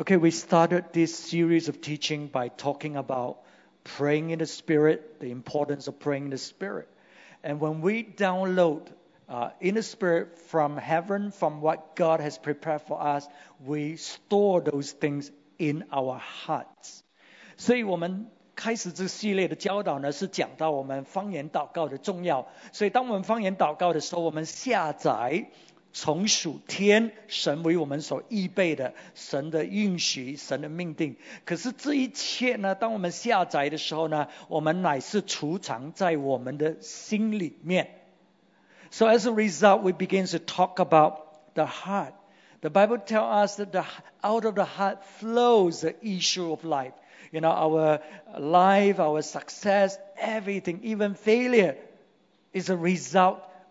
Okay, we started this series of teaching by talking about praying in the Spirit, the importance of praying in the Spirit. And when we download uh, in the Spirit from heaven, from what God has prepared for us, we store those things in our hearts. 所以我们开始这系列的教导呢，是讲到我们方言祷告的重要。所以当我们方言祷告的时候，我们下载 从属天神为我们所预备的神的应许、神的命定。可是这一切呢，当我们下载的时候呢，我们乃是储藏在我们的心里面。So as a result, we begin to talk about the heart. The Bible tells us that the, out of the heart flows the issue of life. You know, our life, our success, everything, even failure, is a result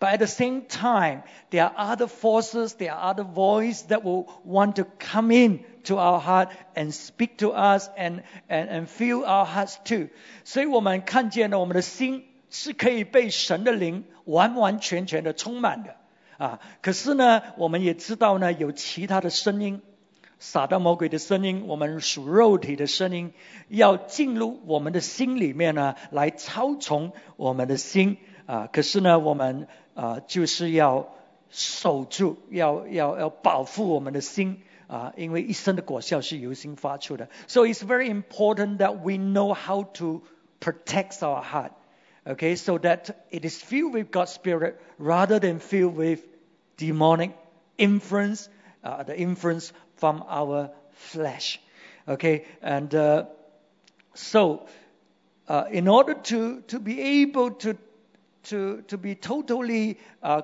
But at the same time, there are other forces, there are other voices that will want to come in to our heart and speak to us and, and, and fill our hearts too. 所以我们看见了我们的心是可以被神的灵完完全全的充满的啊。可是呢，我们也知道呢，有其他的声音，撒旦魔鬼的声音，我们属肉体的声音，要进入我们的心里面呢，来操纵我们的心啊。可是呢，我们啊，就是要守住，要要要保护我们的心啊，因为一生的果效是由心发出的。So it's very important that we know how to protect our heart, okay, so that it is filled with God's Spirit rather than filled with demonic influence, uh, the influence from our flesh, okay, and uh, so uh, in order to to be able to to, to be totally uh,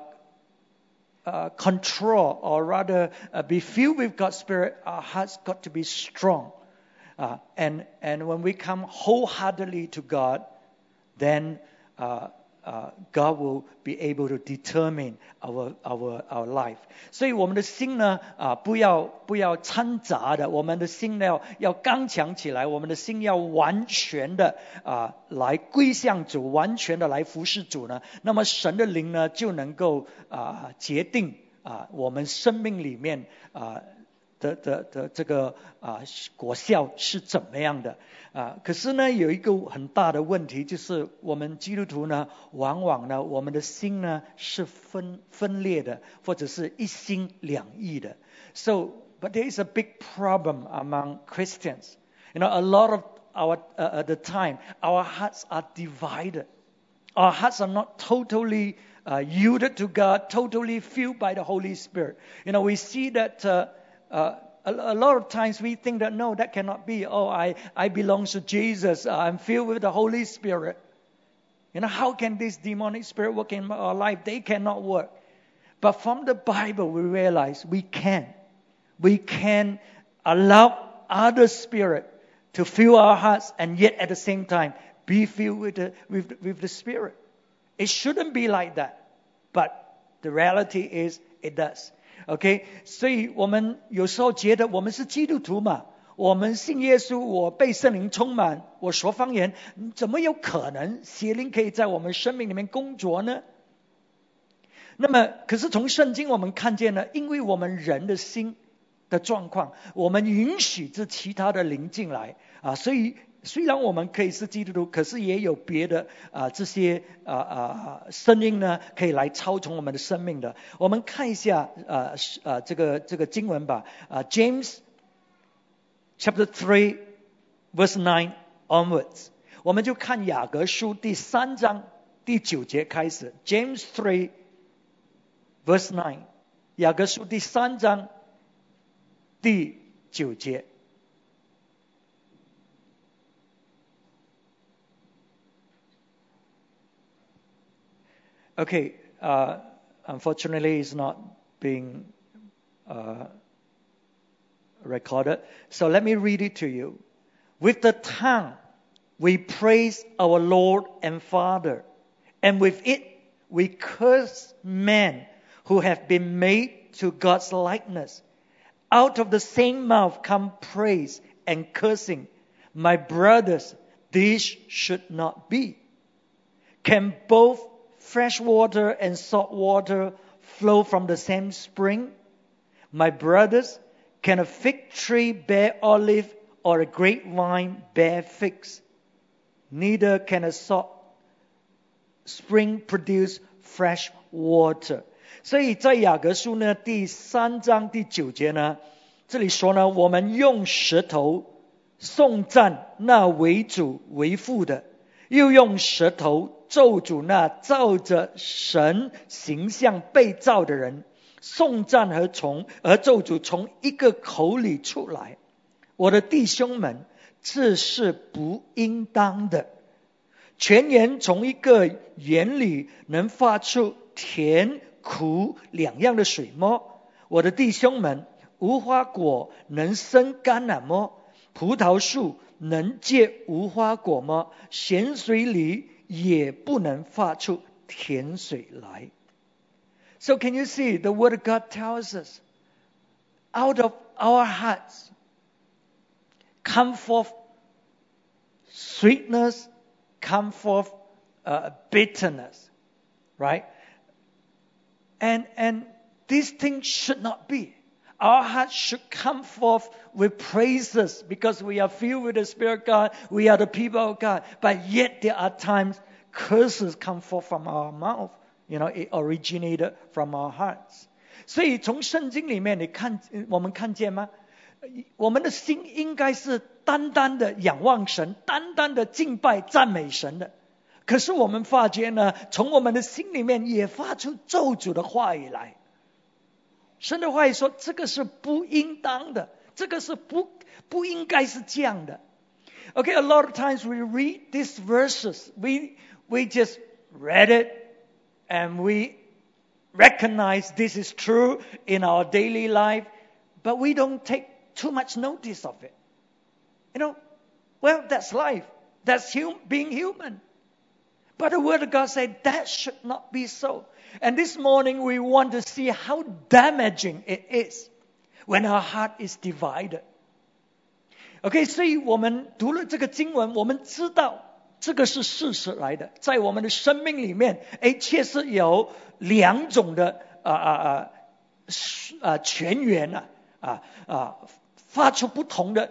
uh, control or rather uh, be filled with God's Spirit, our hearts got to be strong. Uh, and, and when we come wholeheartedly to God, then uh, God will be able to determine our our our life。所以我们的心呢啊，不要不要掺杂的，我们的心呢要要刚强起来，我们的心要完全的啊来归向主，完全的来服侍主呢。那么神的灵呢就能够啊决定啊我们生命里面啊。的的的这个啊果效是怎么样的啊？可是呢，有一个很大的问题，就是我们基督徒呢，往往呢，我们的心呢是分分裂的，或者是一心两意的。So, but there is a big problem among Christians. You know, a lot of our uh, at the time, our hearts are divided. Our hearts are not totally uh, yielded to God, totally filled by the Holy Spirit. You know, we see that. Uh, uh, a, a, lot of times we think that no, that cannot be. Oh, I, I belong to Jesus. I'm filled with the Holy Spirit. You know, how can this demonic spirit work in our life? They cannot work. But from the Bible, we realize we can. We can allow other spirit to fill our hearts and yet at the same time be filled with the, with, with the Spirit. It shouldn't be like that. But the reality is it does. OK，所以我们有时候觉得我们是基督徒嘛，我们信耶稣，我被圣灵充满，我说方言，怎么有可能邪灵可以在我们生命里面工作呢？那么，可是从圣经我们看见了，因为我们人的心的状况，我们允许这其他的灵进来啊，所以。虽然我们可以是基督徒，可是也有别的啊这些啊啊声音呢，可以来操纵我们的生命的。我们看一下啊啊这个这个经文吧啊，James chapter three verse nine onwards，我们就看雅各书第三章第九节开始，James three verse nine，雅各书第三章第九节。Okay, uh, unfortunately, it's not being uh, recorded. So let me read it to you. With the tongue, we praise our Lord and Father, and with it we curse men who have been made to God's likeness. Out of the same mouth come praise and cursing. My brothers, this should not be. Can both fresh water and salt water flow from the same spring? My brothers, can a fig tree bear olive or a grapevine bear figs? Neither can a salt spring produce fresh water. 所以在雅各书呢第三章第九节呢，这里说呢，我们用舌头颂赞那为主为父的，又用舌头 咒诅那照着神形象被造的人。颂赞和从而咒诅从一个口里出来，我的弟兄们，这是不应当的。泉源从一个眼里能发出甜苦两样的水么？我的弟兄们，无花果能生橄榄么？葡萄树能结无花果么？咸水里也不能发出甜水来。So can you see the word of God tells us out of our hearts come forth sweetness, come forth uh, bitterness, right? And and these things should not be. Our hearts should come forth with praises because we are filled with the Spirit of God. We are the people of God. But yet there are times curses come forth from our mouth. You know, it originated from our hearts. 所以从圣经里面，你看我们看见吗？我们的心应该是单单的仰望神，单单的敬拜赞美神的。可是我们发觉呢，从我们的心里面也发出咒诅的话语来。 神的话语说，这个是不应当的，这个是不不应该是这样的。Okay, a lot of times we read these verses, we we just read it and we recognize this is true in our daily life, but we don't take too much notice of it. You know, well, that's life. That's hum- being human. But the Word of God said that should not be so. And this morning we want to see how damaging it is when our heart is divided. OK，所以我们读了这个经文，我们知道这个是事实来的，在我们的生命里面，哎，确实有两种的啊啊啊啊泉源啊啊啊发出不同的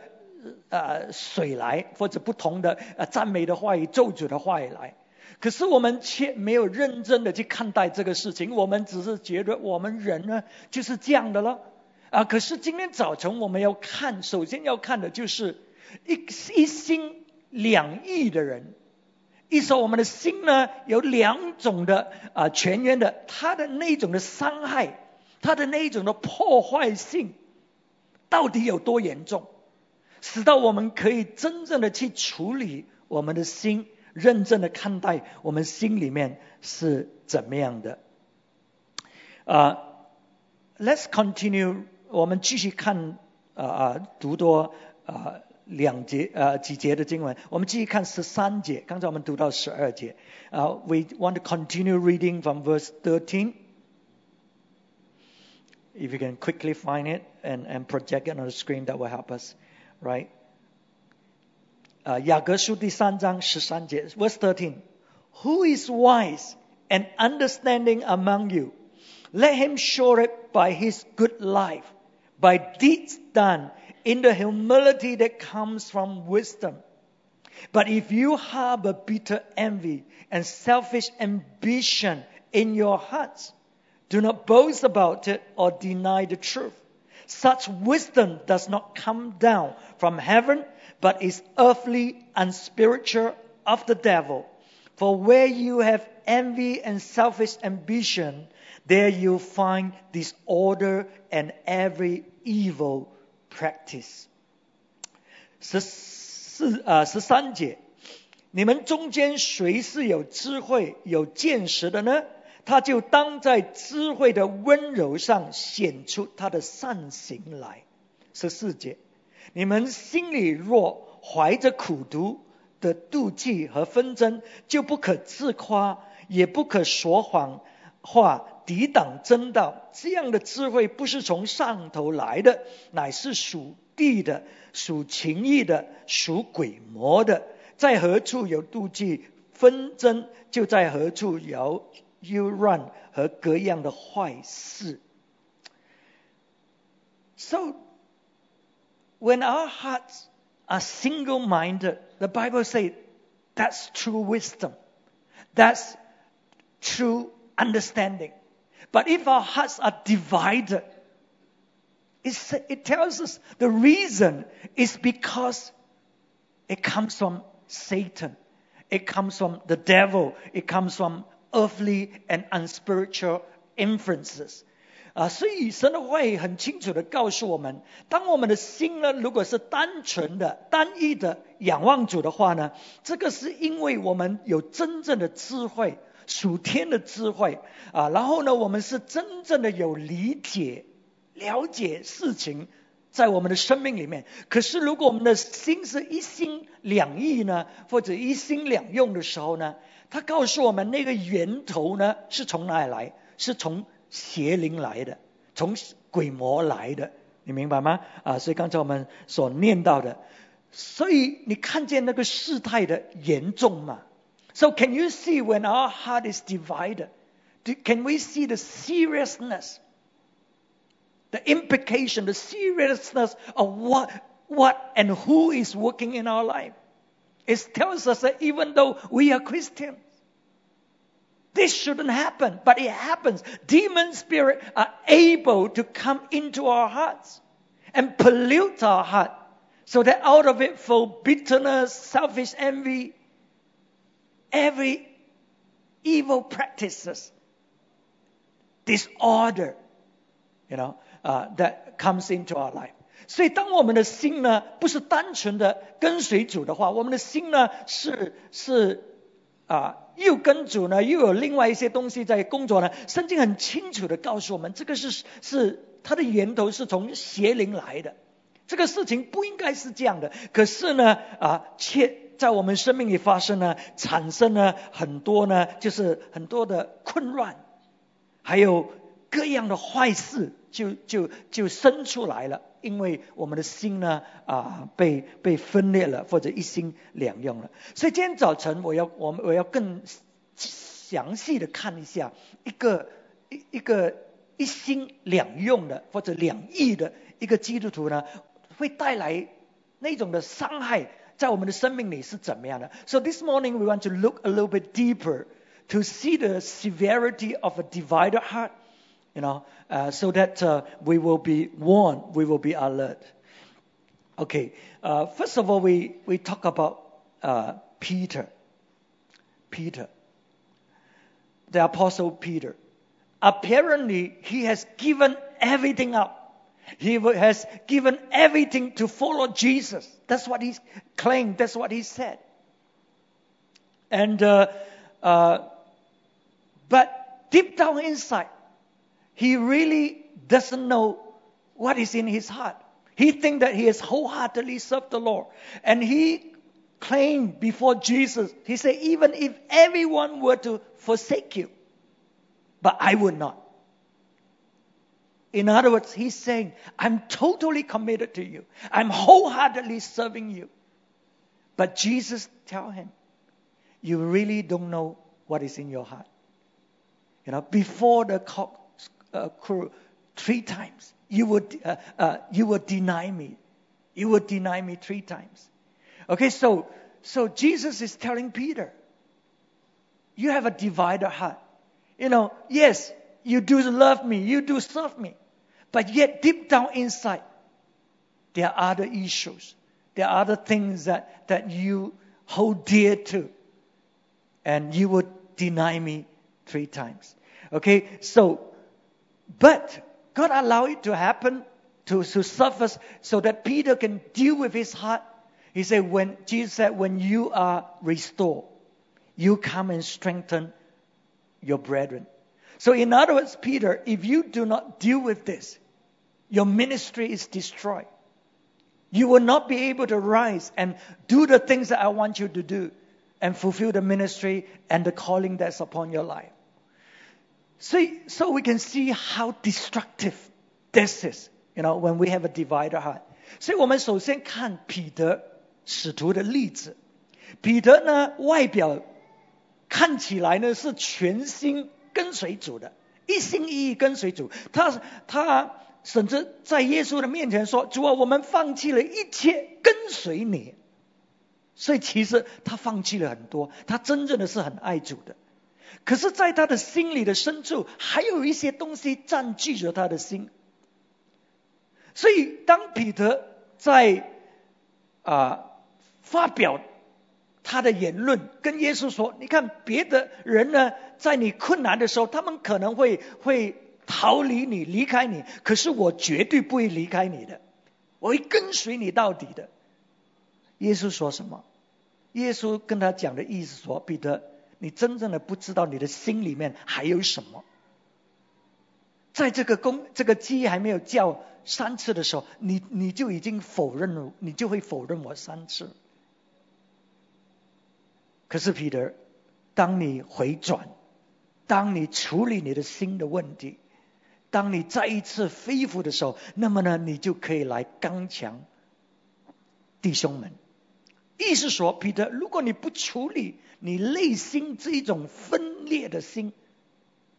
呃水来，或者不同的呃赞美的话语、咒诅的话语来。可是我们却没有认真的去看待这个事情，我们只是觉得我们人呢就是这样的了啊。可是今天早晨我们要看，首先要看的就是一一心两意的人。意思我们的心呢有两种的啊泉源的，它的那种的伤害，它的那一种的破坏性，到底有多严重，使到我们可以真正的去处理我们的心，认真的看待我们心里面是怎么样的。啊，Let's continue，我们继续看啊啊读多啊。两节呃几节的经文，我们继续看十三节。刚才我们读到十二节。啊，We want to continue reading from verse thirteen. If you can quickly find it and and project it on the screen, that will help us, right? 啊，雅各书第三章十三节，verse thirteen. Who is wise and understanding among you? Let him show it by his good life, by deeds done in the humility that comes from wisdom. But if you harbor bitter envy and selfish ambition in your hearts, do not boast about it or deny the truth. Such wisdom does not come down from heaven, but is earthly and spiritual of the devil. For where you have envy and selfish ambition, there you find disorder and every evil practice。十四啊十三节，你们中间谁是有智慧、有见识的呢？他就当在智慧的温柔上显出他的善行来。十四节，你们心里若怀着苦毒，的妒忌和纷争，就不可自夸，也不可说谎话，抵挡真道。这样的智慧不是从上头来的，乃是属地的、属情义的、属鬼魔的。在何处有妒忌纷争，就在何处有幽乱和各样的坏事。So, when our hearts are single minded, the Bible says that's true wisdom. That's true understanding. But if our hearts are divided, it tells us the reason is because it comes from Satan. It comes from the devil. It comes from earthly and unspiritual influences. 啊，所以神的话语很清楚的告诉我们，当我们的心呢，如果是单纯的、单一的仰望主的话呢，这个是因为我们有真正的智慧，属天的智慧啊，然后呢，我们是真正的有理解、了解事情在我们的生命里面。可是如果我们的心是一心两意呢，或者一心两用的时候呢，他告诉我们那个源头呢是从哪里来？是从邪灵来的，从鬼魔来的，你明白吗？啊，所以刚才我们所念到的，所以你看见那个事态的严重吗？So can you see when our heart is divided? Can we see the seriousness, the implication, the seriousness of what, what and who is working in our life? It tells us that even though we are Christians, this shouldn't happen, but it happens. Demon spirits are able to come into our hearts and pollute our heart so that out of it flow bitterness, selfish envy, every evil practices, disorder, you know, uh, that comes into our life. 所以，当我们的心呢，不是单纯的跟随主的话，我们的心呢，是是啊。 又跟主呢，又有另外一些东西在工作呢。圣经很清楚的告诉我们，这个是是它的源头是从邪灵来的。这个事情不应该是这样的，可是呢，啊，却在我们生命里发生呢，产生了很多呢，就是很多的混乱，还有各样的坏事，就就就生出来了。因为我们的心呢啊被被分裂了，或者一心两用了。所以今天早晨我要我我要更详细的看一下一个一一个一心两用的或者两意的一个基督徒呢，会带来那种的伤害在我们的生命里是怎么样的。So this morning we want to look a little bit deeper to see the severity of a divided heart. You know, uh, so that uh, we will be warned, we will be alert. Okay, uh, first of all, we, we talk about uh, Peter. Peter, the Apostle Peter. Apparently, he has given everything up. He has given everything to follow Jesus. That's what he claimed. That's what he said. And uh, uh, but deep down inside, he really doesn't know what is in his heart. He thinks that he has wholeheartedly served the Lord. And he claimed before Jesus, he said, even if everyone were to forsake you, but I would not. In other words, he's saying, I'm totally committed to you. I'm wholeheartedly serving you. But Jesus tell him, you really don't know what is in your heart. You know, before the cock uh, three times. You would, uh, uh, you would deny me. You would deny me three times. Okay, so, so Jesus is telling Peter, you have a divided heart. You know, yes, you do love me, you do serve me, but yet deep down inside, there are other issues. There are other things that, that you hold dear to. And you would deny me three times. Okay, so but God allowed it to happen to, to surface so that Peter can deal with his heart. He said, when Jesus said, when you are restored, you come and strengthen your brethren. So in other words, Peter, if you do not deal with this, your ministry is destroyed. You will not be able to rise and do the things that I want you to do and fulfill the ministry and the calling that's upon your life. So, so we can see how destructive this is, you know, when we have a divided heart. 所以我们首先看彼得使徒的例子。彼得呢，外表看起来呢是全心跟随主的，一心一意跟随主。他他甚至在耶稣的面前说：“主啊，我们放弃了一切跟随你。”所以其实他放弃了很多，他真正的是很爱主的。可是，在他的心里的深处，还有一些东西占据着他的心。所以，当彼得在啊发表他的言论，跟耶稣说：“你看，别的人呢，在你困难的时候，他们可能会会。”逃离你，离开你，可是我绝对不会离开你的，我会跟随你到底的。耶稣说什么？耶稣跟他讲的意思说：彼得，你真正的不知道你的心里面还有什么。在这个公这个鸡还没有叫三次的时候，你你就已经否认了，你就会否认我三次。可是彼得，当你回转，当你处理你的心的问题。当你再一次恢复的时候，那么呢，你就可以来刚强弟兄们。意思说，彼得，如果你不处理你内心这一种分裂的心，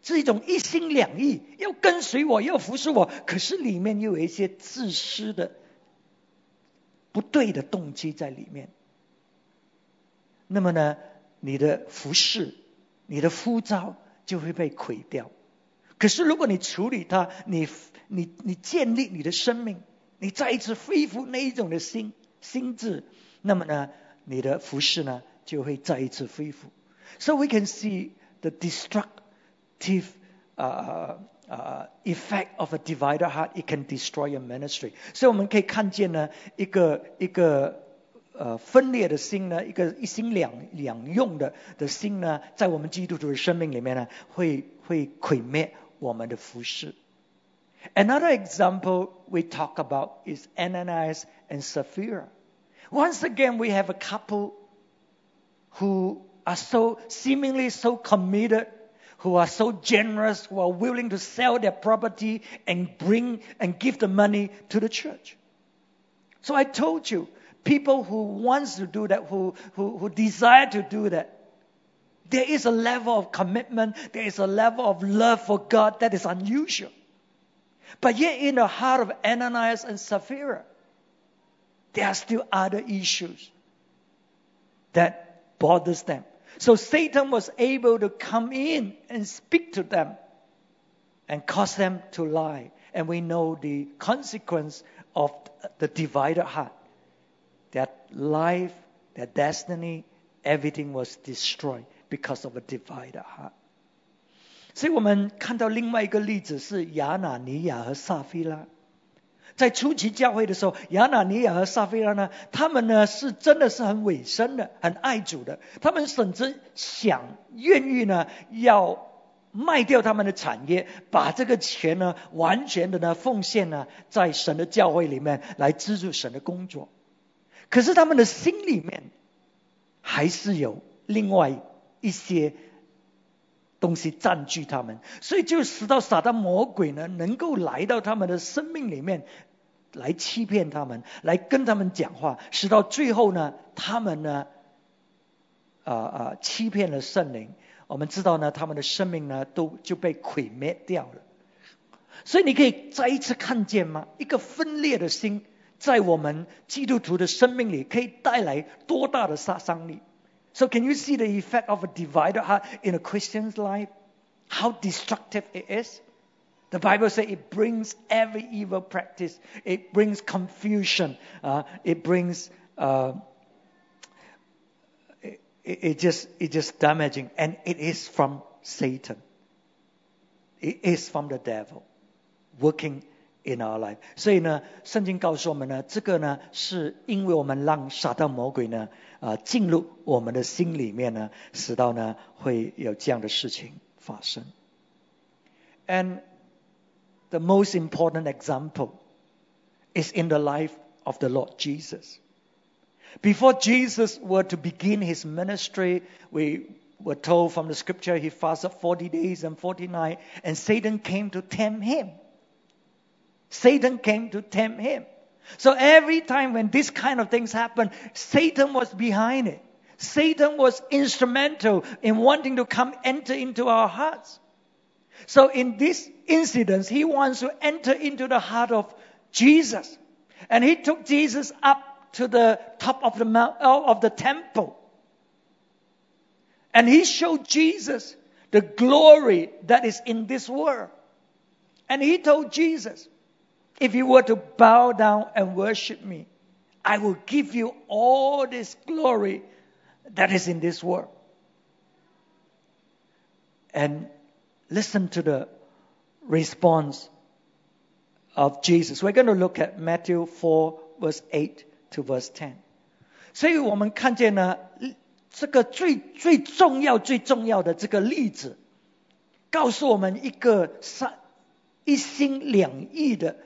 这一种一心两意，要跟随我，要服侍我，可是里面又有一些自私的、不对的动机在里面，那么呢，你的服侍、你的呼召就会被毁掉。可是，如果你处理它，你你你建立你的生命，你再一次恢复那一种的心心智，那么呢，你的服饰呢就会再一次恢复。So we can see the destructive uh uh effect of a divided heart. It can destroy your ministry. 所以我们可以看见呢，一个一个呃分裂的心呢，一个一心两两用的的心呢，在我们基督徒的生命里面呢，会会毁灭。我们的服饰。Another example we talk about is Ananias and Sapphira. Once again, we have a couple who are so seemingly so committed, who are so generous, who are willing to sell their property and bring and give the money to the church. So I told you, people who wants to do that, who, who, who desire to do that, there is a level of commitment, there is a level of love for God that is unusual. But yet, in the heart of Ananias and Sapphira, there are still other issues that bothers them. So Satan was able to come in and speak to them and cause them to lie. And we know the consequence of the divided heart. Their life, their destiny, everything was destroyed because of a divided heart. 所以我们看到另外一个例子是亚拿尼亚和撒菲拉。 在初期教会的时候，亚纳尼亚和撒菲拉呢，他们呢是真的是很委身的，很爱主的。他们甚至想愿意呢，要卖掉他们的产业，把这个钱呢，完全的呢奉献呢，在神的教会里面来资助神的工作。可是他们的心里面还是有另外。一些东西占据他们，所以就使到撒旦魔鬼呢，能够来到他们的生命里面，来欺骗他们，来跟他们讲话，使到最后呢，他们呢，啊啊，欺骗了圣灵。我们知道呢，他们的生命呢，都就被毁灭掉了。所以你可以再一次看见吗？一个分裂的心，在我们基督徒的生命里，可以带来多大的杀伤力？So can you see the effect of a divided heart in a Christian's life? How destructive it is? The Bible says it brings every evil practice. It brings confusion. Uh, it brings uh, it, it just it just damaging, and it is from Satan. It is from the devil working in our life. 所以呢，圣经告诉我们呢，这个呢，是因为我们让撒旦魔鬼呢，啊，进入我们的心里面呢，使到呢会有这样的事情发生。And the most important example is in the life of the Lord Jesus. Before Jesus were to begin his ministry, we were told from the scripture he fasted 40 days and 40 nights, and Satan came to tempt him. Satan came to tempt him. So every time when this kind of things happen, Satan was behind it. Satan was instrumental in wanting to come enter into our hearts. So in this incident, he wants to enter into the heart of Jesus. And he took Jesus up to the top of the mount, uh, of the temple. And he showed Jesus the glory that is in this world. And he told Jesus, if you were to bow down and worship me, I will give you all this glory that is in this world. And listen to the response of Jesus. We're going to look at Matthew 4, verse 8 to verse 10. 所以我们看见呢，这个最最重要、最重要的这个例子，告诉我们一个伤一心两意的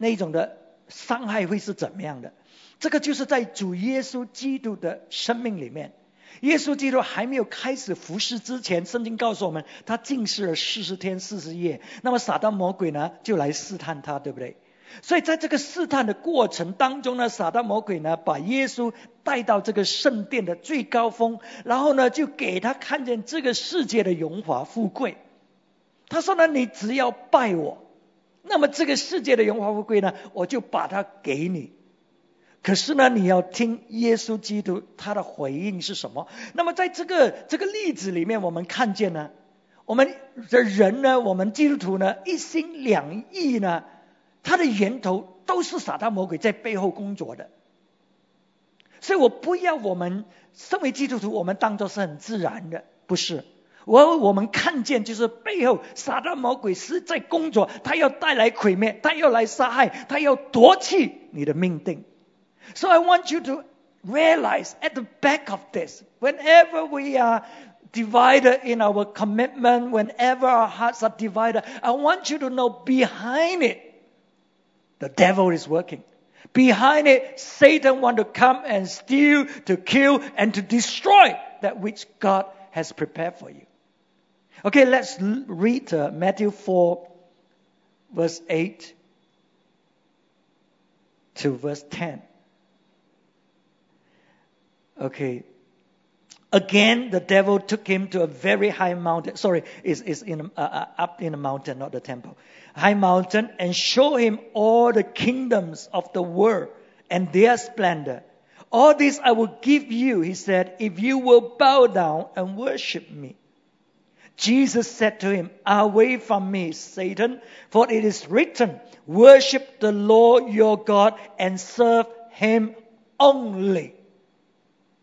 那种的伤害会是怎么样的。这个就是在主耶稣基督的生命里面，耶稣基督还没有开始服侍之前，圣经告诉我们，他进食了四十天四十夜。那么撒旦魔鬼呢，就来试探他，对不对？所以在这个试探的过程当中呢，撒旦魔鬼呢，把耶稣带到这个圣殿的最高峰，然后呢，就给他看见这个世界的荣华富贵。他说呢，你只要拜我，那么这个世界的荣华富贵呢，我就把它给你。可是呢，你要听耶稣基督他的回应是什么？那么在这个这个例子里面，我们看见呢，我们的人呢，我们基督徒呢，一心两意呢，他的源头都是撒旦魔鬼在背后工作的。所以我不要我们身为基督徒，我们当做是很自然的，不是。我我们看见就是背后撒旦魔鬼是在工作，他要带来毁灭，他要来杀害，他要夺去你的命定。So I want you to realize at the back of this, whenever we are divided in our commitment, whenever our hearts are divided, I want you to know behind it, the devil is working. Behind it, Satan want to come and steal, to kill, and to destroy that which God has prepared for you. Okay, let's read uh, Matthew 4, verse 8 to verse 10. Okay. Again, the devil took him to a very high mountain. Sorry, it's, it's in, uh, uh, up in a mountain, not the temple. High mountain, and show him all the kingdoms of the world and their splendor. All this I will give you, he said, if you will bow down and worship me. Jesus said to him, Away from me, Satan, for it is written, Worship the Lord your God and serve him only.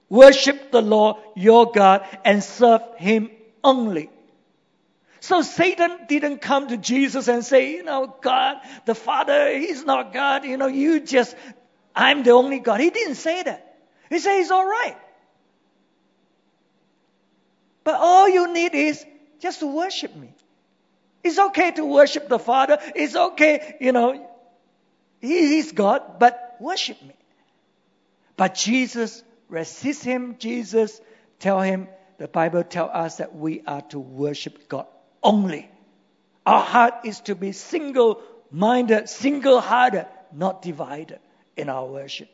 Worship the Lord your God and serve Him only. So Satan didn't come to Jesus and say, you know, God, the Father, He's not God. You know, you just, I'm the only God. He didn't say that. He said, He's all right. But all you need is just to worship me. It's okay to worship the Father. It's okay, you know, he, He's God, but worship me. But Jesus resist him, Jesus tell him, the Bible tell us that we are to worship God only. Our heart is to be single minded, single hearted, not divided in our worship.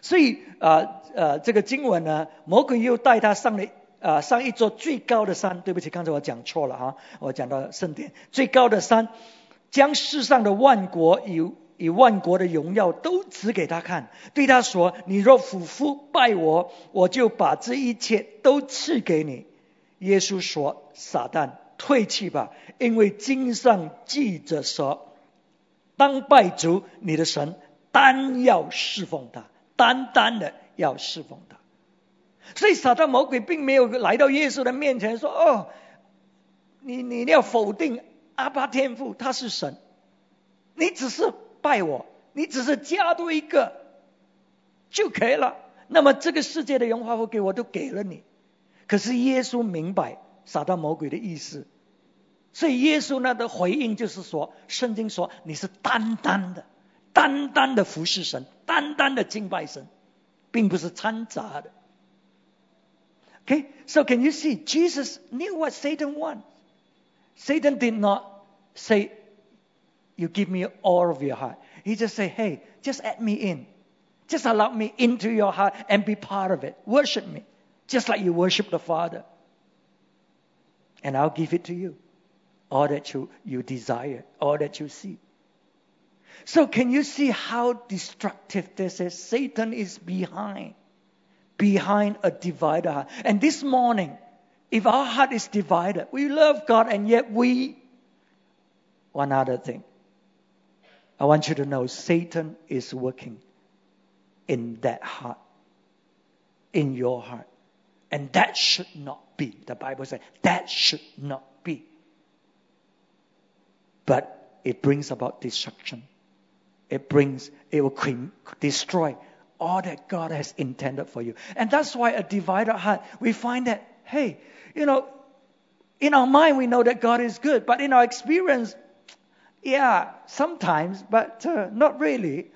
所以啊呃这个经文呢，魔鬼又带他上了 啊上一座最高的山。对不起，刚才我讲错了啊，我讲到圣殿最高的山，将世上的万国以以万国的荣耀都指给他看，对他说：“你若俯伏拜我，我就把这一切都赐给你。”耶稣说：“撒旦，退去吧，因为经上记着说，当拜主你的神，单要侍奉他，单单的要侍奉他。”所以撒旦魔鬼并没有来到耶稣的面前说：“哦，你你要否定阿巴天父他是神，你只是。”拜我，你只是加多一个就可以了。那么这个世界的荣华富贵我都给了你。可是耶稣明白撒旦魔鬼的意思，所以耶稣呢的回应就是说，圣经说你是单单的，单单的服侍神，单单的敬拜神，并不是掺杂的。Okay, so can you see Jesus knew what Satan wants? Satan did not say, "You give me all of your heart." He just said, "Hey, just add me in, just allow me into your heart and be part of it. Worship me, just like you worship the Father, and I'll give it to you, all that you you desire, all that you see." So can you see how destructive this is? Satan is behind, behind a divided heart. And this morning, if our heart is divided, we love God and yet we, one other thing. I want you to know Satan is working in that heart, in your heart. And that should not be. The Bible says that should not be. But it brings about destruction it brings, it will destroy all that God has intended for you. And that's why a divided heart, we find that, hey, you know, in our mind we know that God is good, but in our experience, yeah, sometimes, but uh, not really,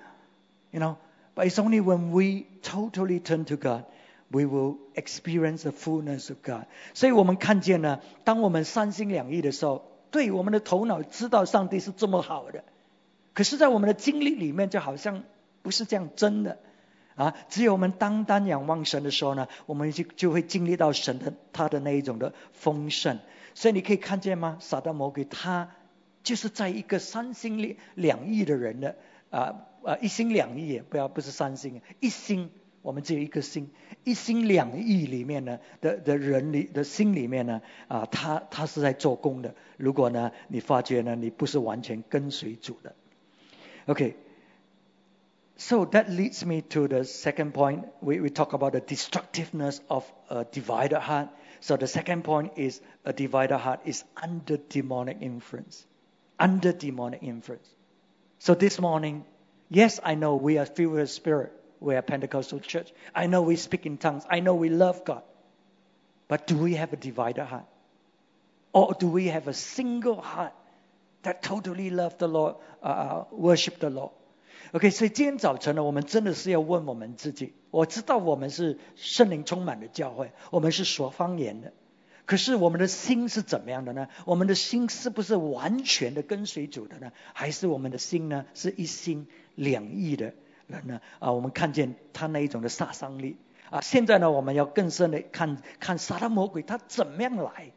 you know. But it's only when we totally turn to God, we will experience the fullness of God. 所以我们看见呢，当我们三心两意的时候，对我们的头脑知道上帝是这么好的。可是，在我们的经历里面，就好像不是这样真的 啊！只有我们单单仰望神的时候呢，我们就就会经历到神的他的那一种的丰盛。所以你可以看见吗？撒旦魔鬼他就是在一个三心两两意的人的啊啊一心两意，不要不是三心，一心我们只有一个心，一心两意里面呢的的人里的心里面呢啊，他他是在做工的。如果呢你发觉呢你不是完全跟随主的。，OK So that leads me to the second point. We, we talk about the destructiveness of a divided heart. So the second point is a divided heart is under demonic influence. Under demonic influence. So this morning, yes, I know we are filled with Spirit. We are Pentecostal church. I know we speak in tongues. I know we love God. But do we have a divided heart? Or do we have a single heart that totally love the Lord, uh, worship the Lord. OK，所以今天早晨呢，我们真的是要问我们自己。我知道我们是圣灵充满的教会，我们是说方言的，可是我们的心是怎么样的呢？我们的心是不是完全的跟随主的呢？还是我们的心呢是一心两意的人呢？啊，我们看见他那一种的杀伤力啊！现在呢，我们要更深的看看撒旦魔鬼他怎么样来。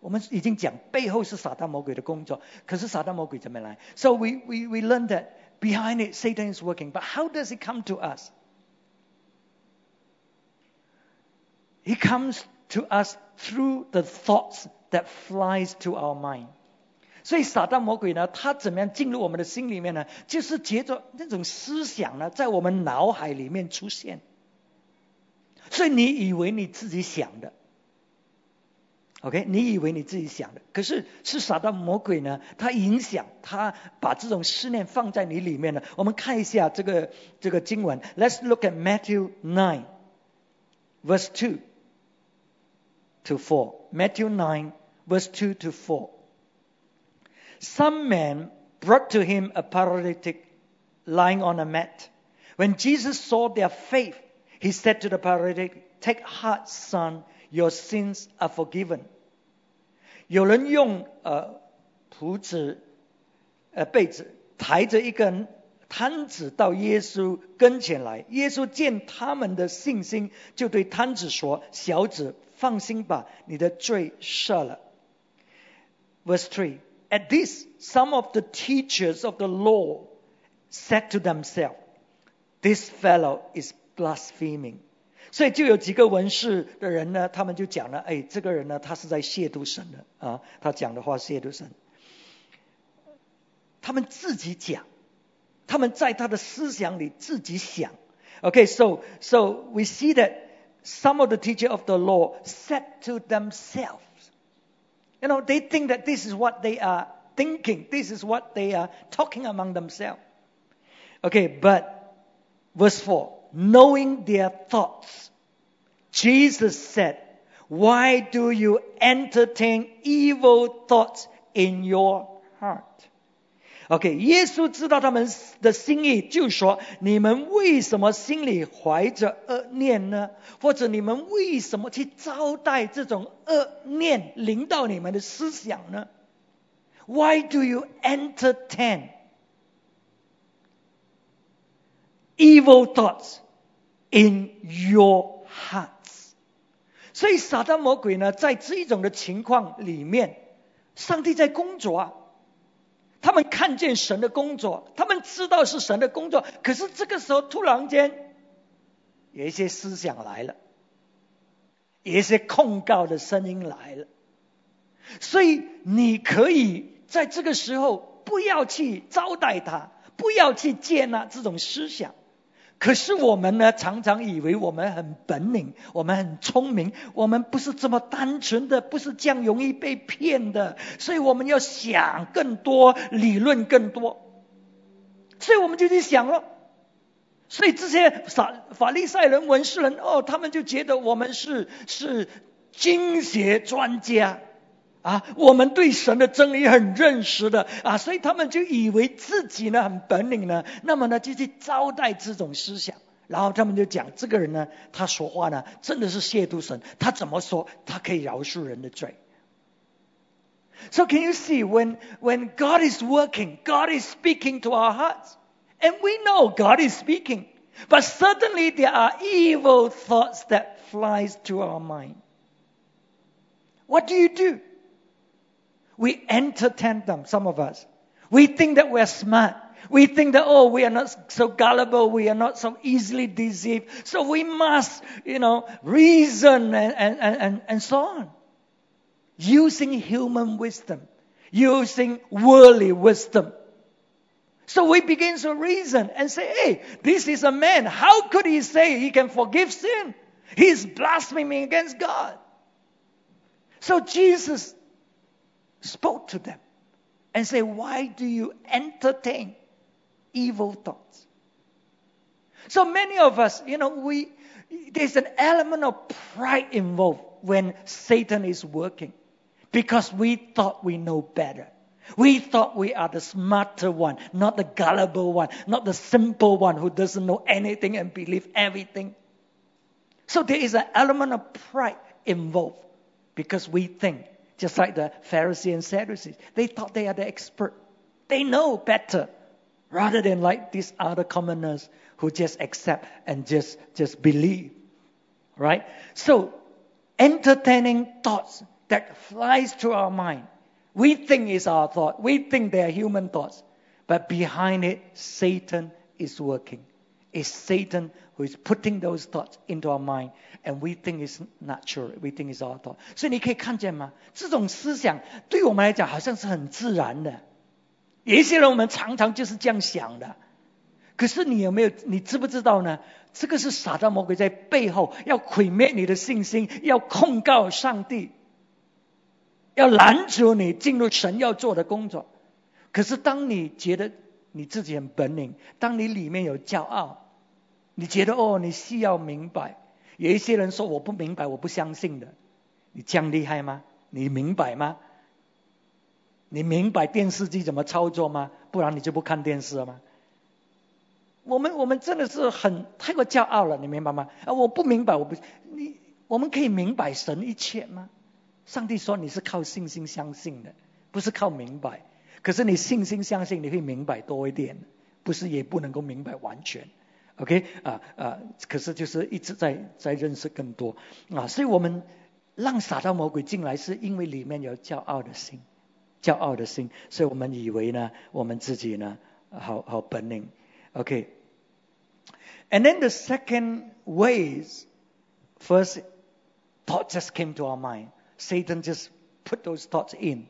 我们已经讲背后是撒旦魔鬼的工作，可是撒旦魔鬼怎么来？So we we we learn that behind it Satan is working, but how does it come to us? He comes to us through the thoughts that flies to our mind. 所以撒旦魔鬼呢，他怎么样进入我们的心里面呢？就是借着那种思想呢，在我们脑海里面出现。所以你以为你自己想的。OK，你以为你自己想的，可是是撒旦魔鬼呢？他影响，他把这种思念放在你里面了。我们看一下这个这个经文，Let's look at Matthew nine, verse two to four. Matthew nine, verse two to four. Some men brought to him a paralytic lying on a mat. When Jesus saw their faith, he said to the paralytic, "Take heart, son." Your sins are forgiven。 有人用呃蒲子呃被子抬着一根摊子到耶稣跟前来，耶稣见他们的信心，就对摊子说：“小子，放心吧，你的罪赦了。” Verse three. At this, some of the teachers of the law said to themselves, "This fellow is blaspheming." 所以就有几个文士的人呢，他们就讲了，哎，这个人呢，他是在亵渎神的啊，他讲的话亵渎神。他们自己讲，他们在他的思想里自己想。Okay, so we see that some of the teachers of the law said to themselves, you know, they think that this is what they are thinking, this is what they are talking among themselves. Okay, but verse four knowing their thoughts, Jesus said, Why do you entertain evil thoughts in your heart? OK，耶稣知道他们的心意，就说：你们为什么心里怀着恶念呢？或者你们为什么去招待这种恶念临到你们的思想呢？Why do you entertain evil thoughts in your hearts？所以撒旦魔鬼呢，在这一种的情况里面，上帝在工作啊。他们看见神的工作，他们知道是神的工作，可是这个时候突然间有一些思想来了，有一些控告的声音来了，所以你可以在这个时候不要去招待他，不要去接纳这种思想。可是我们呢，常常以为我们很本领，我们很聪明，我们不是这么单纯的，不是这样容易被骗的，所以我们要想更多，理论更多，所以我们就去想了。所以这些法法利赛人、文士人，哦，他们就觉得我们是是经学专家。啊，我们对神的真理很认识的啊，所以他们就以为自己呢很本领呢，那么呢就去招待这种思想，然后他们就讲这个人呢，他说话呢真的是亵渎神，他怎么说他可以饶恕人的罪？So can you see when when God is working, God is speaking to our hearts, and we know God is speaking, but certainly there are evil thoughts that flies to our mind. What do you do? We entertain them, some of us. We think that we're smart. We think that, oh, we are not so gullible. We are not so easily deceived. So we must, you know, reason and, and, and, and so on. Using human wisdom. Using worldly wisdom. So we begin to reason and say, hey, this is a man. How could he say he can forgive sin? He's blaspheming against God. So Jesus spoke to them and said, Why do you entertain evil thoughts? So many of us, you know, we there's an element of pride involved when Satan is working because we thought we know better. We thought we are the smarter one, not the gullible one, not the simple one who doesn't know anything and believe everything. So there is an element of pride involved because we think just like the Pharisees and Sadducees. They thought they are the expert. They know better. Rather than like these other commoners who just accept and just, just believe. Right? So, entertaining thoughts that flies through our mind. We think is our thought. We think they are human thoughts. But behind it, Satan is working. It's Satan who is putting those thoughts into our mind and we think it's natural, we think it's our thought. 所以你可以看见吗？这种思想对我们来讲好像是很自然的。有一些人我们常常就是这样想的。可是你有没有？你知不知道呢？这个是撒旦魔鬼在背后要毁灭你的信心，要控告上帝，要拦阻你进入神要做的工作。可是当你觉得你自己很本领，当你里面有骄傲，你觉得哦，你需要明白。有一些人说我不明白，我不相信的。你这样厉害吗？你明白吗？你明白电视机怎么操作吗？不然你就不看电视了吗？我们我们真的是很太过骄傲了，你明白吗？啊，我不明白，我不你我们可以明白神一切吗？上帝说你是靠信心相信的，不是靠明白。可是你信心相信，你会明白多一点，不是也不能够明白完全。OK 啊啊，可是就是一直在在认识更多啊，所以我们让撒旦魔鬼进来，是因为里面有骄傲的心，骄傲的心，所以我们以为呢，我们自己呢，好好本领。OK，and then the second ways, first thought just came to our mind. Satan just put those thoughts in.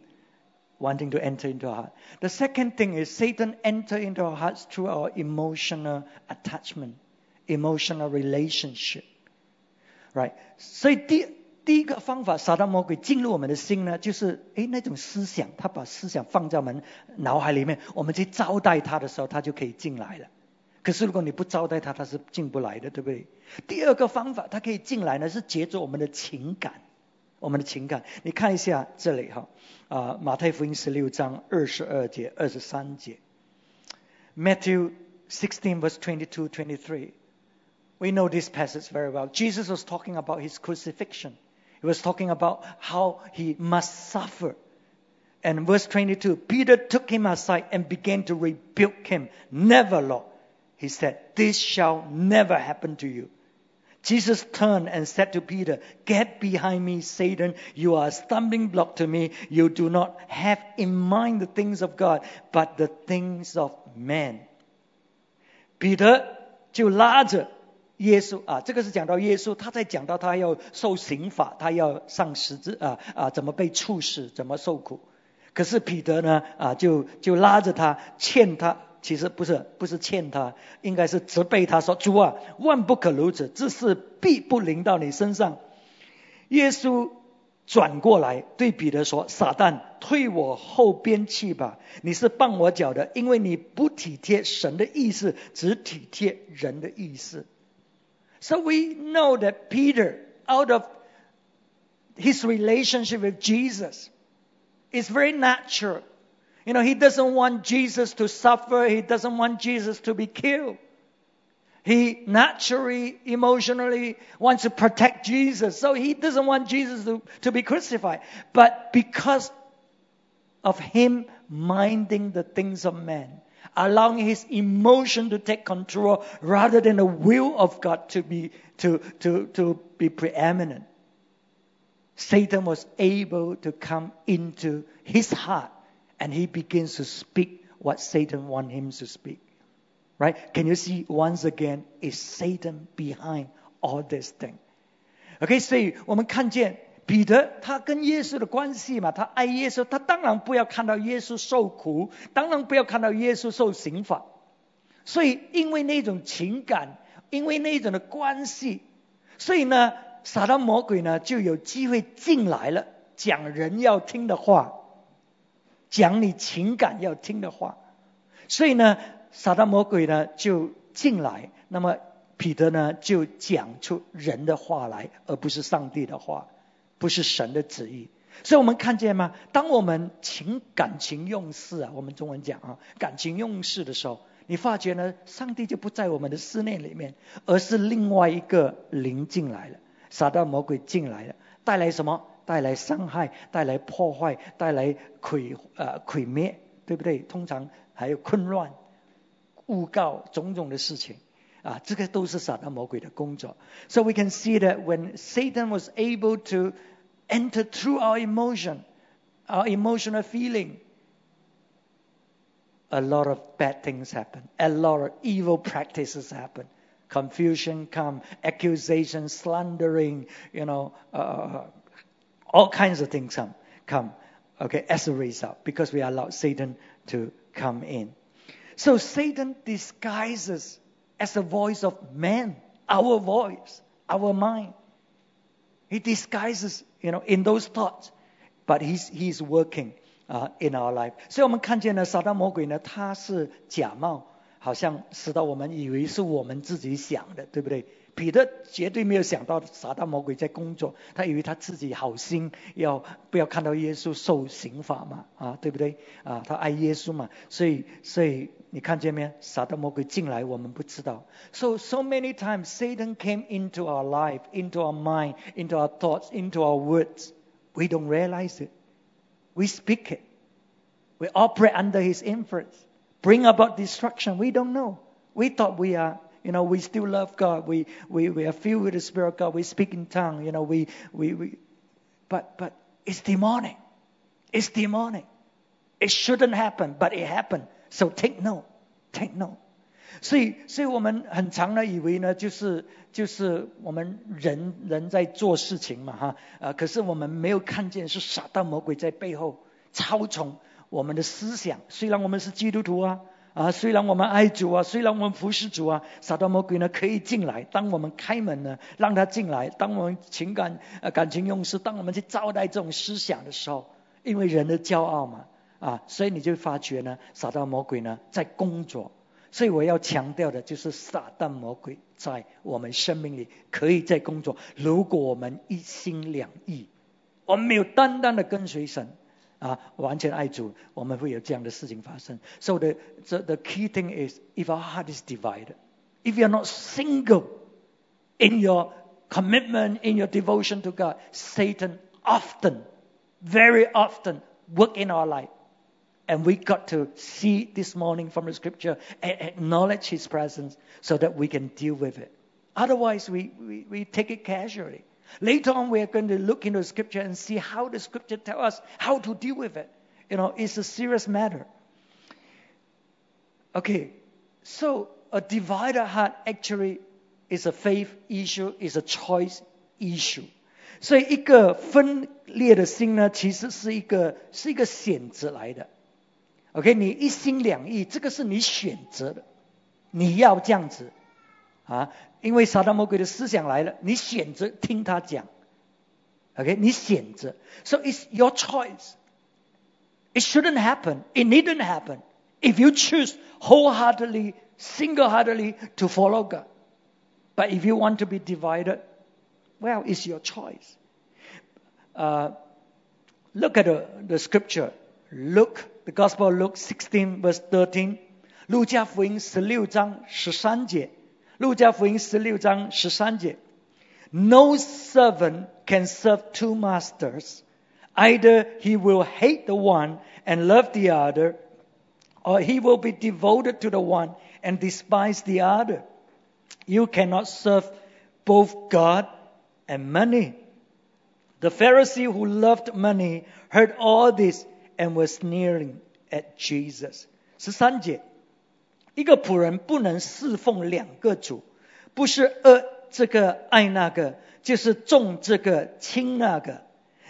Wanting to enter into our heart. The second thing is Satan enter into our hearts through our emotional attachment, emotional relationship. Right? 所以第第一个方法，撒旦魔鬼进入我们的心呢，就是诶那种思想，他把思想放在我们脑海里面，我们去招待他的时候，他就可以进来了。可是如果你不招待他，他是进不来的，对不对？第二个方法，他可以进来呢，是借着我们的情感。我们的情感，你看一下这里哈啊，马太福音十六章二十二节、二十三节 Matthew 16, verse 22, 23. We know this passage very well. Jesus was talking about his crucifixion. He was talking about how he must suffer. And verse 22, Peter took him aside and began to rebuke him. Never, Lord. He said, This shall never happen to you. Jesus turned and said to Peter, Get behind me, Satan. You are a stumbling block to me. You do not have in mind the things of God, but the things of man. 彼得就拉着耶稣啊，这个是讲到耶稣，他在讲到他要受刑罚，他要上十字啊啊，怎么被处死，怎么受苦。可是彼得呢啊，就就拉着他，欠他。 其实不是，不是欠他，应该是责备他说：“主啊，万不可如此，这事必不临到你身上。”耶稣转过来对彼得说：“撒旦，退我后边去吧！你是绊我脚的，因为你不体贴神的意思，只体贴人的意思。” So we know that Peter, out of his relationship with Jesus, is very natural. You know, he doesn't want Jesus to suffer. He doesn't want Jesus to be killed. He naturally, emotionally wants to protect Jesus. So he doesn't want Jesus to, to be crucified. But because of him minding the things of man, allowing his emotion to take control rather than the will of God to be, to, to, to be preeminent, Satan was able to come into his heart and he begins to speak what Satan want him to speak. Right? Can you see once again is Satan behind all this thing? OK，所以我们看见彼得他跟耶稣的关系嘛，他爱耶稣，他当然不要看到耶稣受苦，当然不要看到耶稣受刑罚。所以因为那种情感，因为那种的关系，所以呢，撒旦魔鬼呢就有机会进来了，讲人要听的话。讲你情感要听的话，所以呢，撒旦魔鬼呢就进来，那么彼得呢就讲出人的话来，而不是上帝的话，不是神的旨意。所以我们看见吗？当我们情感情用事啊，我们中文讲啊，感情用事的时候，你发觉呢，上帝就不在我们的思念里面，而是另外一个灵进来了，撒旦魔鬼进来了，带来什么？带来伤害，带来破坏，带来毁呃毁灭，对不对？通常还有混乱、诬告种种的事情啊，这个都是撒旦魔鬼的工作。So we can see that when Satan was able to enter through our emotion, our emotional feeling, a lot of bad things happen, a lot of evil practices happen. Confusion come, accusation, slandering, you know, uh, all kinds of things come, come, okay, as a result, because we allow Satan to come in. So Satan disguises as a voice of man, our voice, our mind. He disguises, you know, in those thoughts, but he's he's working uh, in our life. 所以我们看见呢，撒旦魔鬼呢，他是假冒，好像使到我们以为是我们自己想的，对不对？ 彼得绝对没有想到撒旦魔鬼在工作，他以为他自己好心要不要看到耶稣受刑罚嘛，啊，对不对？啊，他爱耶稣嘛，所以所以你看见没有？撒旦魔鬼进来，我们不知道。So so many times Satan came into our life, into our mind, into our thoughts, into our words. We don't realize it. We speak it. We operate under his influence, bring about destruction. We don't know. We thought we are you know, we still love God. We, we, we are filled with the Spirit of God. We speak in tongue. You know, we, we, we, but, but it's demonic. It's demonic. It shouldn't happen, but it happened. So take note. Take note. 所以，所以我们很常呢以为呢，就是就是我们人人在做事情嘛，哈，呃，可是我们没有看见是撒旦魔鬼在背后操纵我们的思想。虽然我们是基督徒啊，啊，虽然我们爱主啊，虽然我们服侍主啊，撒旦魔鬼呢可以进来。当我们开门呢，让他进来；当我们情感呃感情用事，当我们去招待这种思想的时候，因为人的骄傲嘛，啊，所以你就发觉呢，撒旦魔鬼呢在工作。所以我要强调的就是，撒旦魔鬼在我们生命里可以在工作。如果我们一心两意，我们没有单单的跟随神。啊，完全爱主，我们会有这样的事情发生。So the the the key thing is if our heart is divided, if you are not single in your commitment, in your devotion to God, Satan often, very often work in our life. And we got to see this morning from the scripture and acknowledge his presence so that we can deal with it. Otherwise, we, we, we take it casually. Later on, we are going to look into the scripture and see how the scripture tells us how to deal with it. You know, it's a serious matter. Okay, so a divided heart actually is a faith issue, is a choice issue. 所以一个分裂的心呢，其实是一个是一个选择来的。OK，你一心两意，这个是你选择的，你要这样子 啊，因为撒旦魔鬼的思想来了，你选择听他讲。OK，你选择，so it's your choice. It shouldn't happen. It needn't happen. If you choose wholeheartedly, single-heartedly to follow God. But if you want to be divided, well, it's your choice. Uh, look at the, the scripture. Luke, the Gospel of Luke 16, verse 13. 路加福音十六章十三节。 路加福音十六章十三节，No servant can serve two masters. Either he will hate the one and love the other, or he will be devoted to the one and despise the other. You cannot serve both God and money. The Pharisee who loved money heard all this and was sneering at Jesus. 十三节。 一个仆人不能侍奉两个主，不是呃这个爱那个，就是重这个轻那个。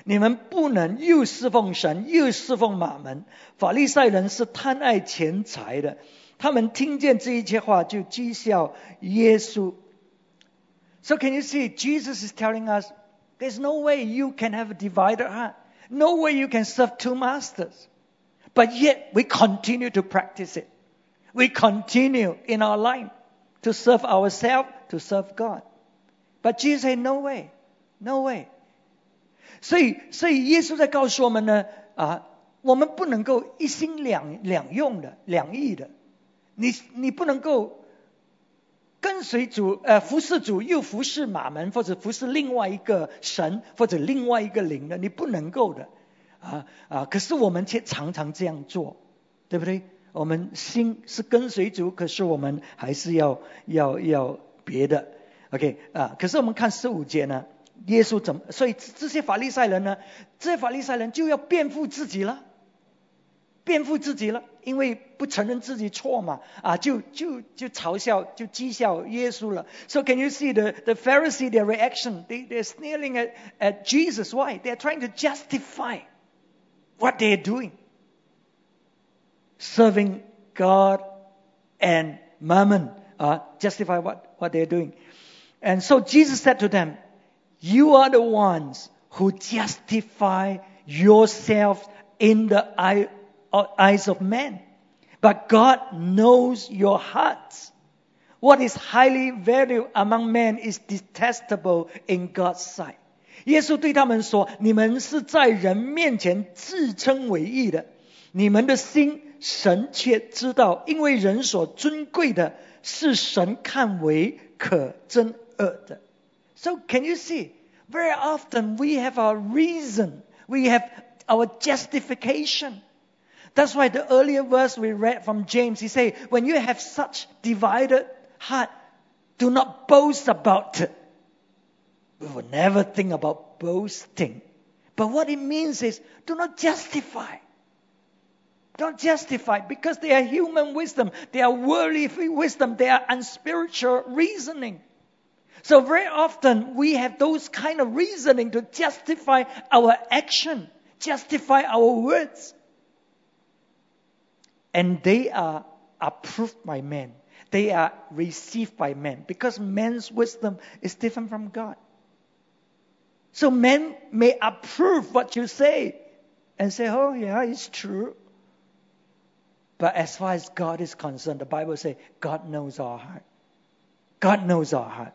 你们不能又侍奉神又侍奉马门。法利赛人是贪爱钱财的，他们听见这一切话就讥笑耶稣。So can you see Jesus is telling us there's no way you can have a divided heart, no way you can serve two masters, but yet we continue to practice it. We continue in our line to serve ourselves, to serve God. But Jesus said, no way, no way. 所以，所以耶稣在告诉我们呢，啊，我们不能够一心两两用的、两意的。你你不能够跟随主，呃，服侍主又服侍马门，或者服侍另外一个神或者另外一个灵的，你不能够的，啊啊！可是我们却常常这样做，对不对？我们心是跟随主，可是我们还是要要要别的，OK 啊？可是我们看十五节呢，耶稣怎么？所以这些法利赛人呢，这些法利赛人就要辩护自己了，辩护自己了，因为不承认自己错嘛，啊，就就就嘲笑，就讥笑耶稣了。So can you see the the Pharisee their reaction? They they're sneering at at Jesus. Why? They're trying to justify what they're doing. serving God and mammon, uh, justify what, what they're doing. And so Jesus said to them, You are the ones who justify yourself in the eye, uh, eyes of men. But God knows your hearts. What is highly valued among men is detestable in God's sight. 耶稣对他们说：“你们是在人面前自称为义的，你们的心 神却知道，因为人所尊贵的是神看为可憎恶的。So can you see? Very often we have our reason, we have our justification. That's why the earlier verse we read from James, he say, when you have such divided heart, do not boast about it. We will never think about boasting. But what it means is, do not justify. Don't justify because they are human wisdom, they are worldly wisdom, they are unspiritual reasoning. So very often we have those kind of reasoning to justify our action, justify our words. And they are approved by men. They are received by men because man's wisdom is different from God. So men may approve what you say and say, oh yeah, it's true. But as far as God is concerned, the Bible says God knows our heart. God knows our heart.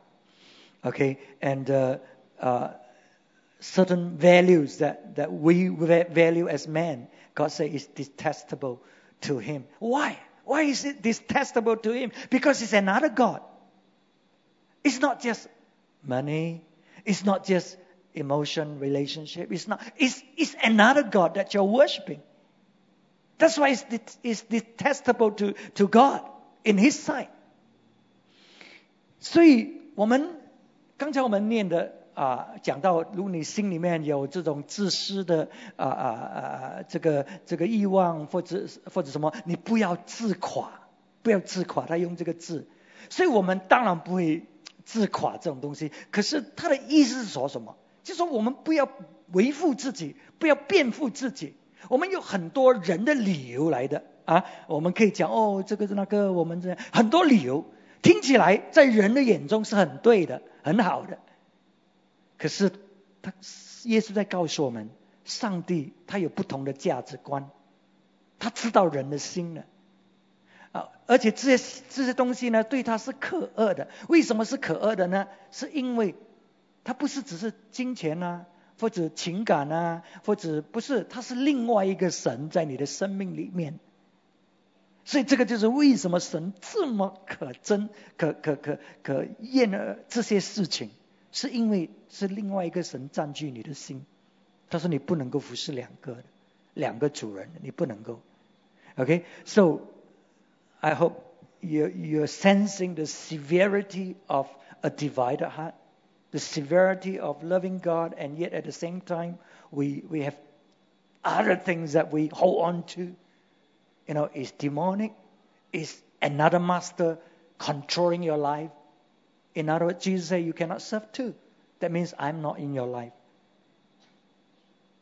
Okay, and uh, uh, certain values that, that we value as men, God says is detestable to him. Why? Why is it detestable to him? Because it's another God. It's not just money. It's not just emotion, relationship. It's not. It's, it's another God that you're worshiping. That's why it's, is detestable to, to God in His sight. 所以我们刚才我们念的啊，讲到如果你心里面有这种自私的啊啊啊这个这个欲望或者或者什么，你不要自垮，不要自垮。他用这个字，所以我们当然不会自垮这种东西。可是他的意思是说什么？就说我们不要维护自己，不要辩护自己。我们有很多人的理由来的啊，我们可以讲哦，这个是那个，我们这样很多理由，听起来在人的眼中是很对的，很好的。可是，他耶稣在告诉我们，上帝他有不同的价值观，他知道人的心呢，啊，而且这些这些东西呢，对他是可恶的。为什么是可恶的呢？是因为，他不是只是金钱啊，或者情感啊，或者不是，他是另外一个神在你的生命里面。所以这个就是为什么神这么可憎、可可可可厌恶这些事情。是因为是另外一个神占据你的心，他说你不能够服侍两个两个主人，你不能够。OK，so I hope you you're sensing the severity of a divided heart, the severity of loving God, and yet at the same time we we have other things that we hold on to. You know, is demonic, is another master controlling your life. In other words, Jesus said, You cannot serve two. That means I'm not in your life.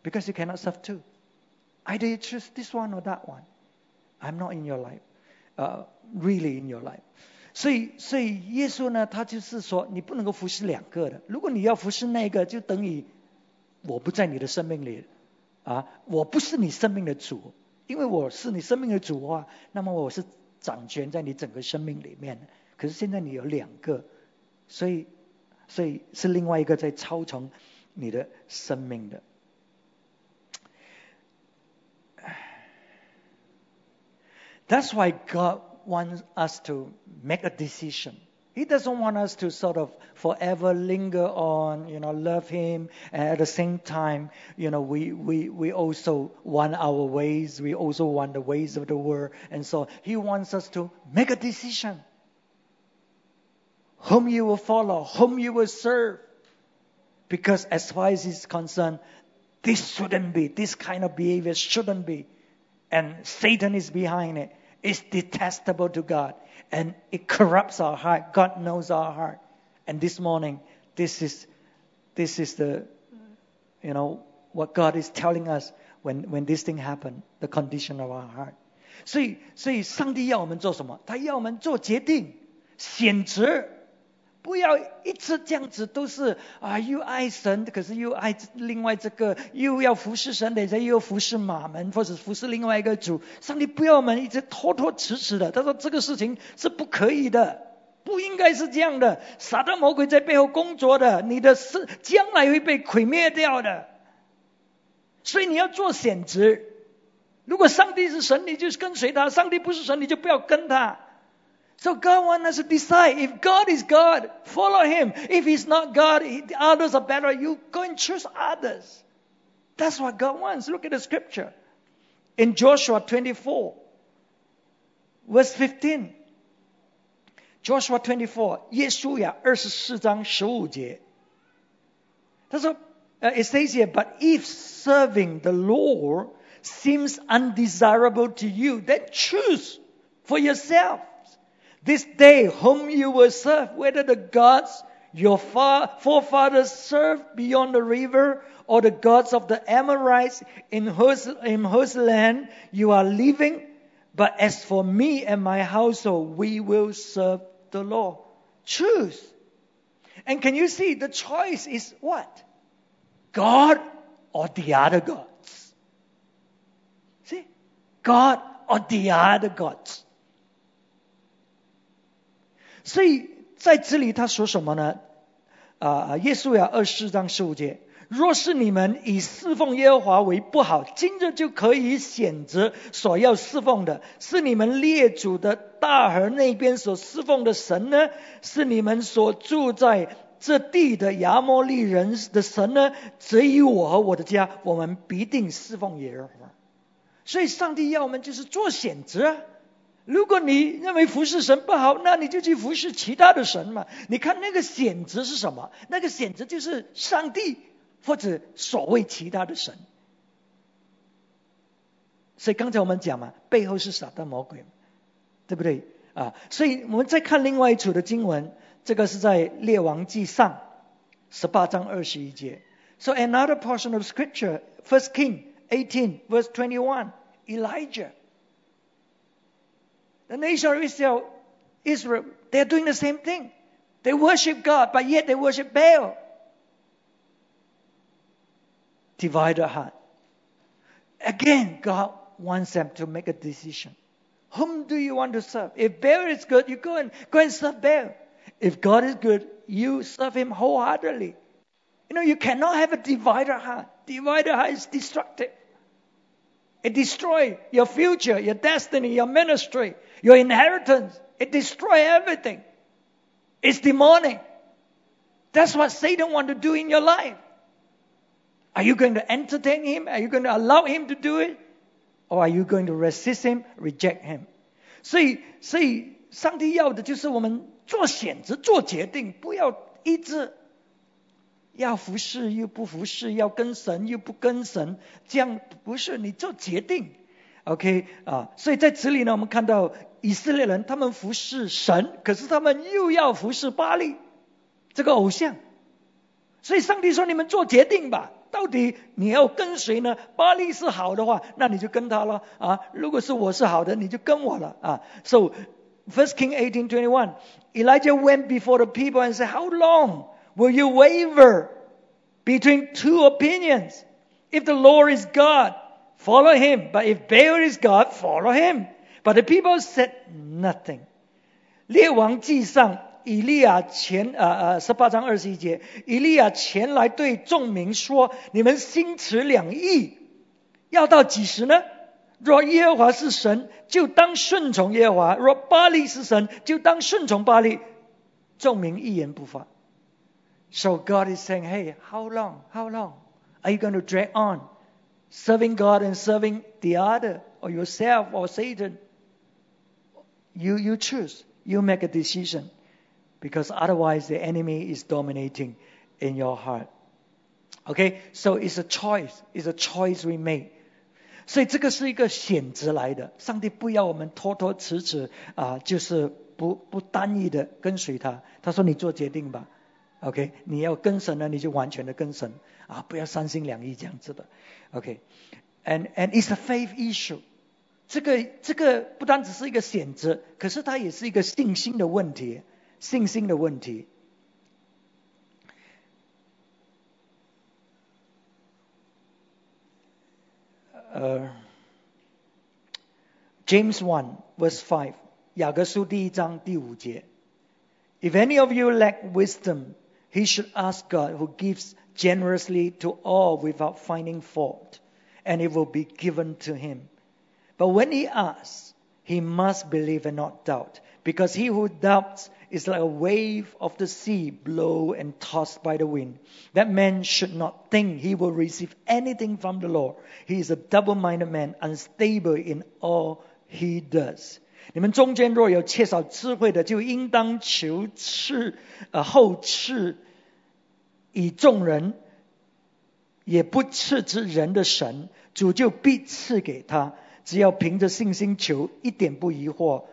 Because you cannot serve two. Either you choose this one or that one. I'm not in your life. Uh, really in your life. 所以，所以耶稣呢，他就是说，你不能够服侍两个的。如果你要服侍那个，就等于我不在你的生命里啊，我不是你生命的主。因为我是你生命的主啊，那么我是掌权在你整个生命里面。可是现在你有两个，所以，所以是另外一个在超成你的生命的。That's why God wants us to make a decision. He doesn't want us to sort of forever linger on, you know, love Him, and at the same time, you know, we, we, we also want our ways, we also want the ways of the world, and so He wants us to make a decision whom you will follow, whom you will serve. Because as far as he's concerned, this shouldn't be, this kind of behavior shouldn't be. And Satan is behind it It's detestable to God. And it corrupts our heart. God knows our heart. And this morning, this is, this is the, you know, what God is telling us when, when this thing happened, the condition of our heart. 所以，所以上帝要我们做什么？他要我们做决定，选择 不要一直这样子，都是啊，又爱神，可是又爱另外这个，又要服侍神，等下又要服侍马门，或者服侍另外一个主。上帝不要我们一直拖拖迟迟的。他说这个事情是不可以的，不应该是这样的。撒旦魔鬼在背后工作的，你的是将来会被毁灭掉的。所以你要做选择。如果上帝是神，你就跟随他；上帝不是神，你就不要跟他。So God wants us to decide. If God is God, follow Him. If He's not God, the others are better. You go and choose others. That's what God wants. Look at the scripture. In Joshua 24, verse 15. Joshua 24, 约书亚二十四章十五节。他说呃、uh,，it er, says here, but if serving the Lord seems undesirable to you, then choose for yourself this day whom you will serve, whether the gods your forefathers served beyond the river or the gods of the Amorites in whose, in whose land you are living. But as for me and my household, we will serve the Lord. Choose. And can you see the choice is what? God or the other gods? See? God or the other gods. 所以在这里他说什么呢？啊，耶稣呀，二十四章十五节，若是你们以侍奉耶和华为不好，今日就可以选择所要侍奉的，是你们列祖的大河那边所侍奉的神呢，是你们所住在这地的亚摩利人的神呢？则以我和我的家，我们必定侍奉耶和华。所以，上帝要我们就是做选择。如果你认为服侍神不好，那你就去服侍其他的神嘛。你看那个选择是什么？那个选择就是上帝。或者所谓其他的神，所以刚才我们讲嘛，背后是撒旦魔鬼，对不对啊？所以我们再看另外一处的经文，这个是在列王记上十八章二十一节。So another portion of scripture, First King eighteen verse twenty one, Elijah. The nation of Israel, Israel, they are doing the same thing. They worship God, but yet they worship Baal Divide divided heart. Again, God wants them to make a decision. Whom do you want to serve? If Baal is good, you go and go and serve Baal. If God is good, you serve Him wholeheartedly. You know, you cannot have a divided heart. Divided heart is destructive. It destroys your future, your destiny, your ministry, your inheritance. It destroys everything. It's demonic. That's what Satan wants to do in your life. Are you going to entertain him? Are you going to allow him to do it? Or are you going to resist him, reject him? 所以，所以上帝要的就是我们做选择、做决定，不要一直要服侍又不服侍，要跟神又不跟神，这样不是你做决定。OK 啊，所以在这里呢，我们看到 以色列人他们服侍神，可是他们又要服侍巴力这个偶像，所以上帝说：“你们做决定吧，到底你要跟谁呢？巴力是好的话，那你就跟他了啊；如果是我是好的，你就跟我了啊。” So First King eighteen twenty one, Elijah went before the people and said, "How long will you waver between two opinions? If the Lord is God, follow Him; but if Baal is God, follow Him." But the people said nothing. 列王记上以利亚前呃呃十八章二十一节，以利亚前来对众民说：“你们心持两意，要到几时呢？若耶和华是神，就当顺从耶和华；若巴利是神，就当顺从巴利。”众民一言不发。So God is saying, "Hey, how long? How long are you going to drag on serving God and serving the other, or yourself, or Satan? You you choose. You make a decision." because otherwise the enemy is dominating in your heart. Okay, so it's a choice. It's a choice we make. 所以这个是一个选择来的。上帝不要我们拖拖迟迟啊，就是不不单一的跟随他。他说你做决定吧。OK，你要跟神呢，你就完全的跟神啊，不要三心两意这样子的。OK，and and it's a faith issue。 这个这个不单只是一个选择，可是它也是一个信心的问题。信心的问题。呃，James one verse five，雅各书第一章第五节。If any of you lack wisdom, he should ask God, who gives generously to all without finding fault, and it will be given to him. But when he asks, he must believe and not doubt, because he who doubts is like a wave of the sea blow and tossed by the wind. That man should not think he will receive anything from the Lord. He is a double-minded man, unstable in all he does. 你们中间若有缺少智慧的，就应当求赐，呃，后赐以众人，也不赐之人的神，主就必赐给他。 只要凭着信心求，一点不疑惑。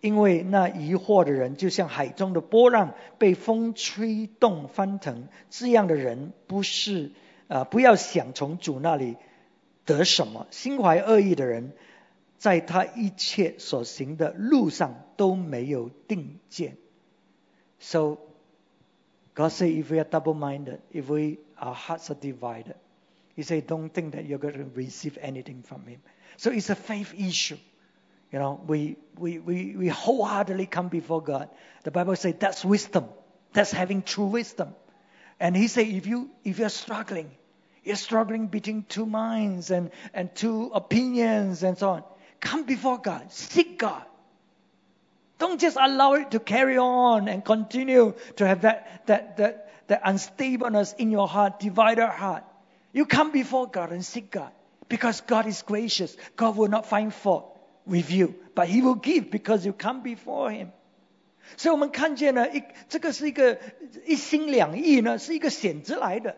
因为那疑惑的人，就像海中的波浪，被风吹动翻腾。这样的人不是啊，不要想从主那里得什么。心怀恶意的人，在他一切所行的路上都没有定见。So God say, if we are double-minded, if we our hearts are divided, He said, don't think that you're going to receive anything from Him. So it's a faith issue. You know, we, we, we, we wholeheartedly come before God. The Bible says that's wisdom. That's having true wisdom. And he said, if you if you're struggling, you're struggling between two minds and, and two opinions and so on, come before God, seek God. Don't just allow it to carry on and continue to have that that that, that unstableness in your heart, divided heart. You come before God and seek God. Because God is gracious. God will not find fault with you, but He will give because you come before Him. 所以我们看见了一这个是一个一心两意呢，是一个选择来的。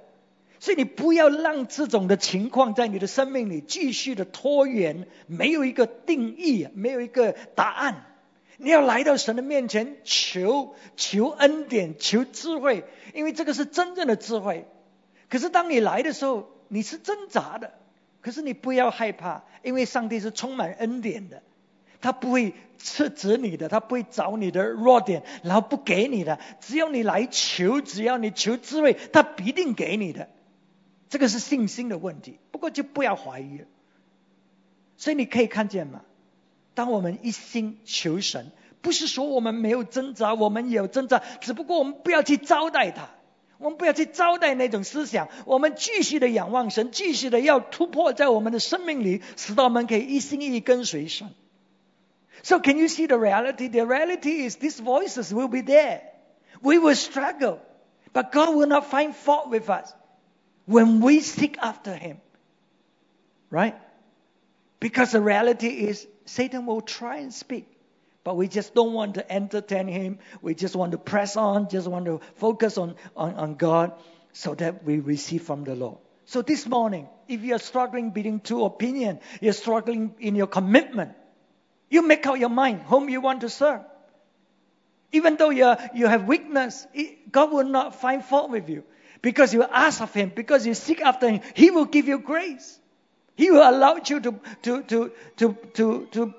所以你不要让这种的情况在你的生命里继续的拖延，没有一个定义，没有一个答案。你要来到神的面前求求恩典，求智慧，因为这个是真正的智慧。可是当你来的时候，你是挣扎的。可是你不要害怕，因为上帝是充满恩典的。他不会斥责你的，他不会找你的弱点，然后不给你的。只要你来求，只要你求智慧，他必定给你的。这个是信心的问题。不过就不要怀疑。所以你可以看见嘛，当我们一心求神，不是说我们没有挣扎，我们有挣扎，只不过我们不要去招待他，我们不要去招待那种思想，我们继续的仰望神，继续的要突破在我们的生命里，使到我们可以一心一意跟随神。So can you see the reality? The reality is these voices will be there. We will struggle, but God will not find fault with us when we seek after Him. Right? Because the reality is Satan will try and speak, but we just don't want to entertain him. We just want to press on, just want to focus on, on, on God so that we receive from the Lord. So this morning, if you're struggling between two opinions, you're struggling in your commitment, you make up your mind whom you want to serve. Even though you you have weakness, God will not find fault with you because you ask of Him, because you seek after Him. He will give you grace. He will allow you to, to, to, to, to, to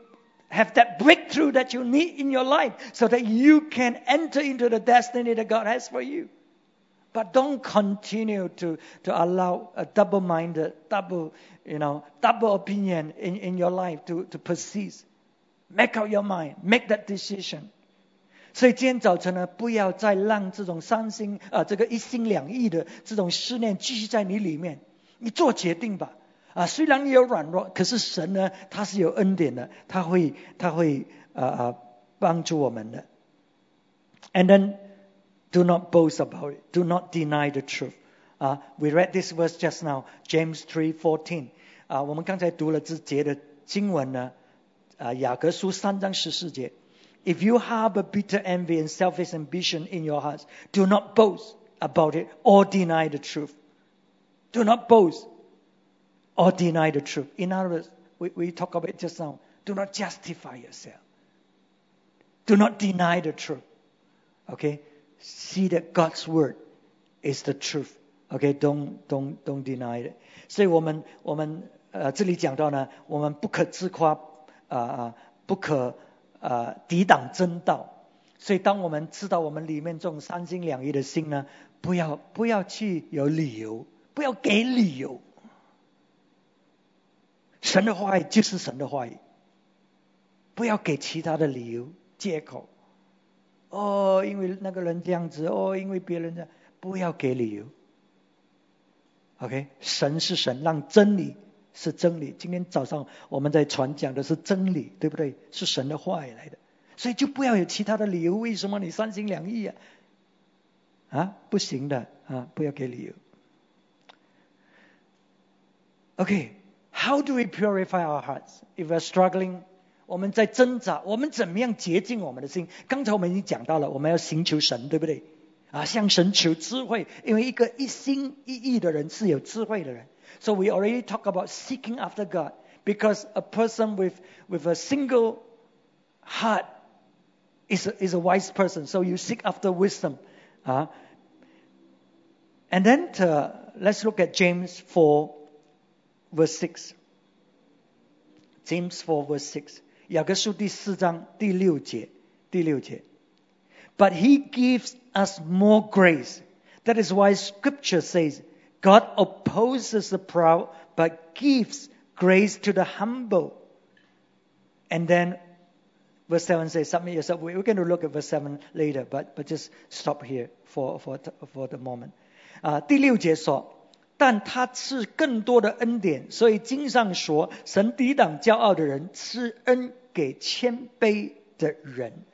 have that breakthrough that you need in your life so that you can enter into the destiny that God has for you. But don't continue to, to allow a double minded, double, you know, double opinion in, in your life to, to persist. Make up your mind. Make that decision. 所以今天早晨呢，不要再让这种伤心啊、呃，这个一心两意的这种思念继续在你里面。你做决定吧。 啊，虽然你有软弱，可是神呢，他是有恩典的，他会他会啊啊帮助我们的。And then do not boast about it. Do not deny the truth. 啊，we read this verse just now, James three fourteen. 啊，我们刚才读了这节的经文呢。啊，雅各书三章十四节，If you harbor bitter envy and selfish ambition in your hearts, do not boast about it or deny the truth. Do not boast Or deny the truth. In other words, we, we talk about it just now. Do not justify yourself. Do not deny the truth. Okay? See that God's word is the truth. Okay? Don't don't don't deny it. 所以我们我们呃这里讲到呢，我们不可自夸啊啊，不可呃抵挡真道。所以当我们知道我们里面这种三心两意的心呢，不要不要去有理由，不要给理由。神的话语就是神的话语，不要给其他的理由借口。哦，因为那个人这样子，哦，因为别人这样，不要给理由。OK，神是神，让真理是真理。今天早上我们在传讲的是真理，对不对？是神的话语来的，所以就不要有其他的理由。为什么你三心两意啊？啊，不行的啊，不要给理由。OK。How do we purify our hearts if we're struggling？我们在挣扎，我们怎么样洁净我们的心？刚才我们已经讲到了，我们要寻求神，对不对？啊，向神求智慧，因为一个一心一意的人是有智慧的人。So we already talk about seeking after God because a person with with a single heart is a, is a wise person. So you seek after wisdom. Uh, and then to, let's look at James 4 verse six. James four verse six，雅各书第四章第六节，第六节。But he gives us more grace. That is why Scripture says, God opposes the proud, but gives grace to the humble. And then verse 7 says, Submit yourself. We're going to look at verse 7 later, but, but just stop here for, for, for the moment. 啊，第六节说， 但他是更多的恩典，所以经上说，神抵挡骄傲的人，施恩给谦卑的人。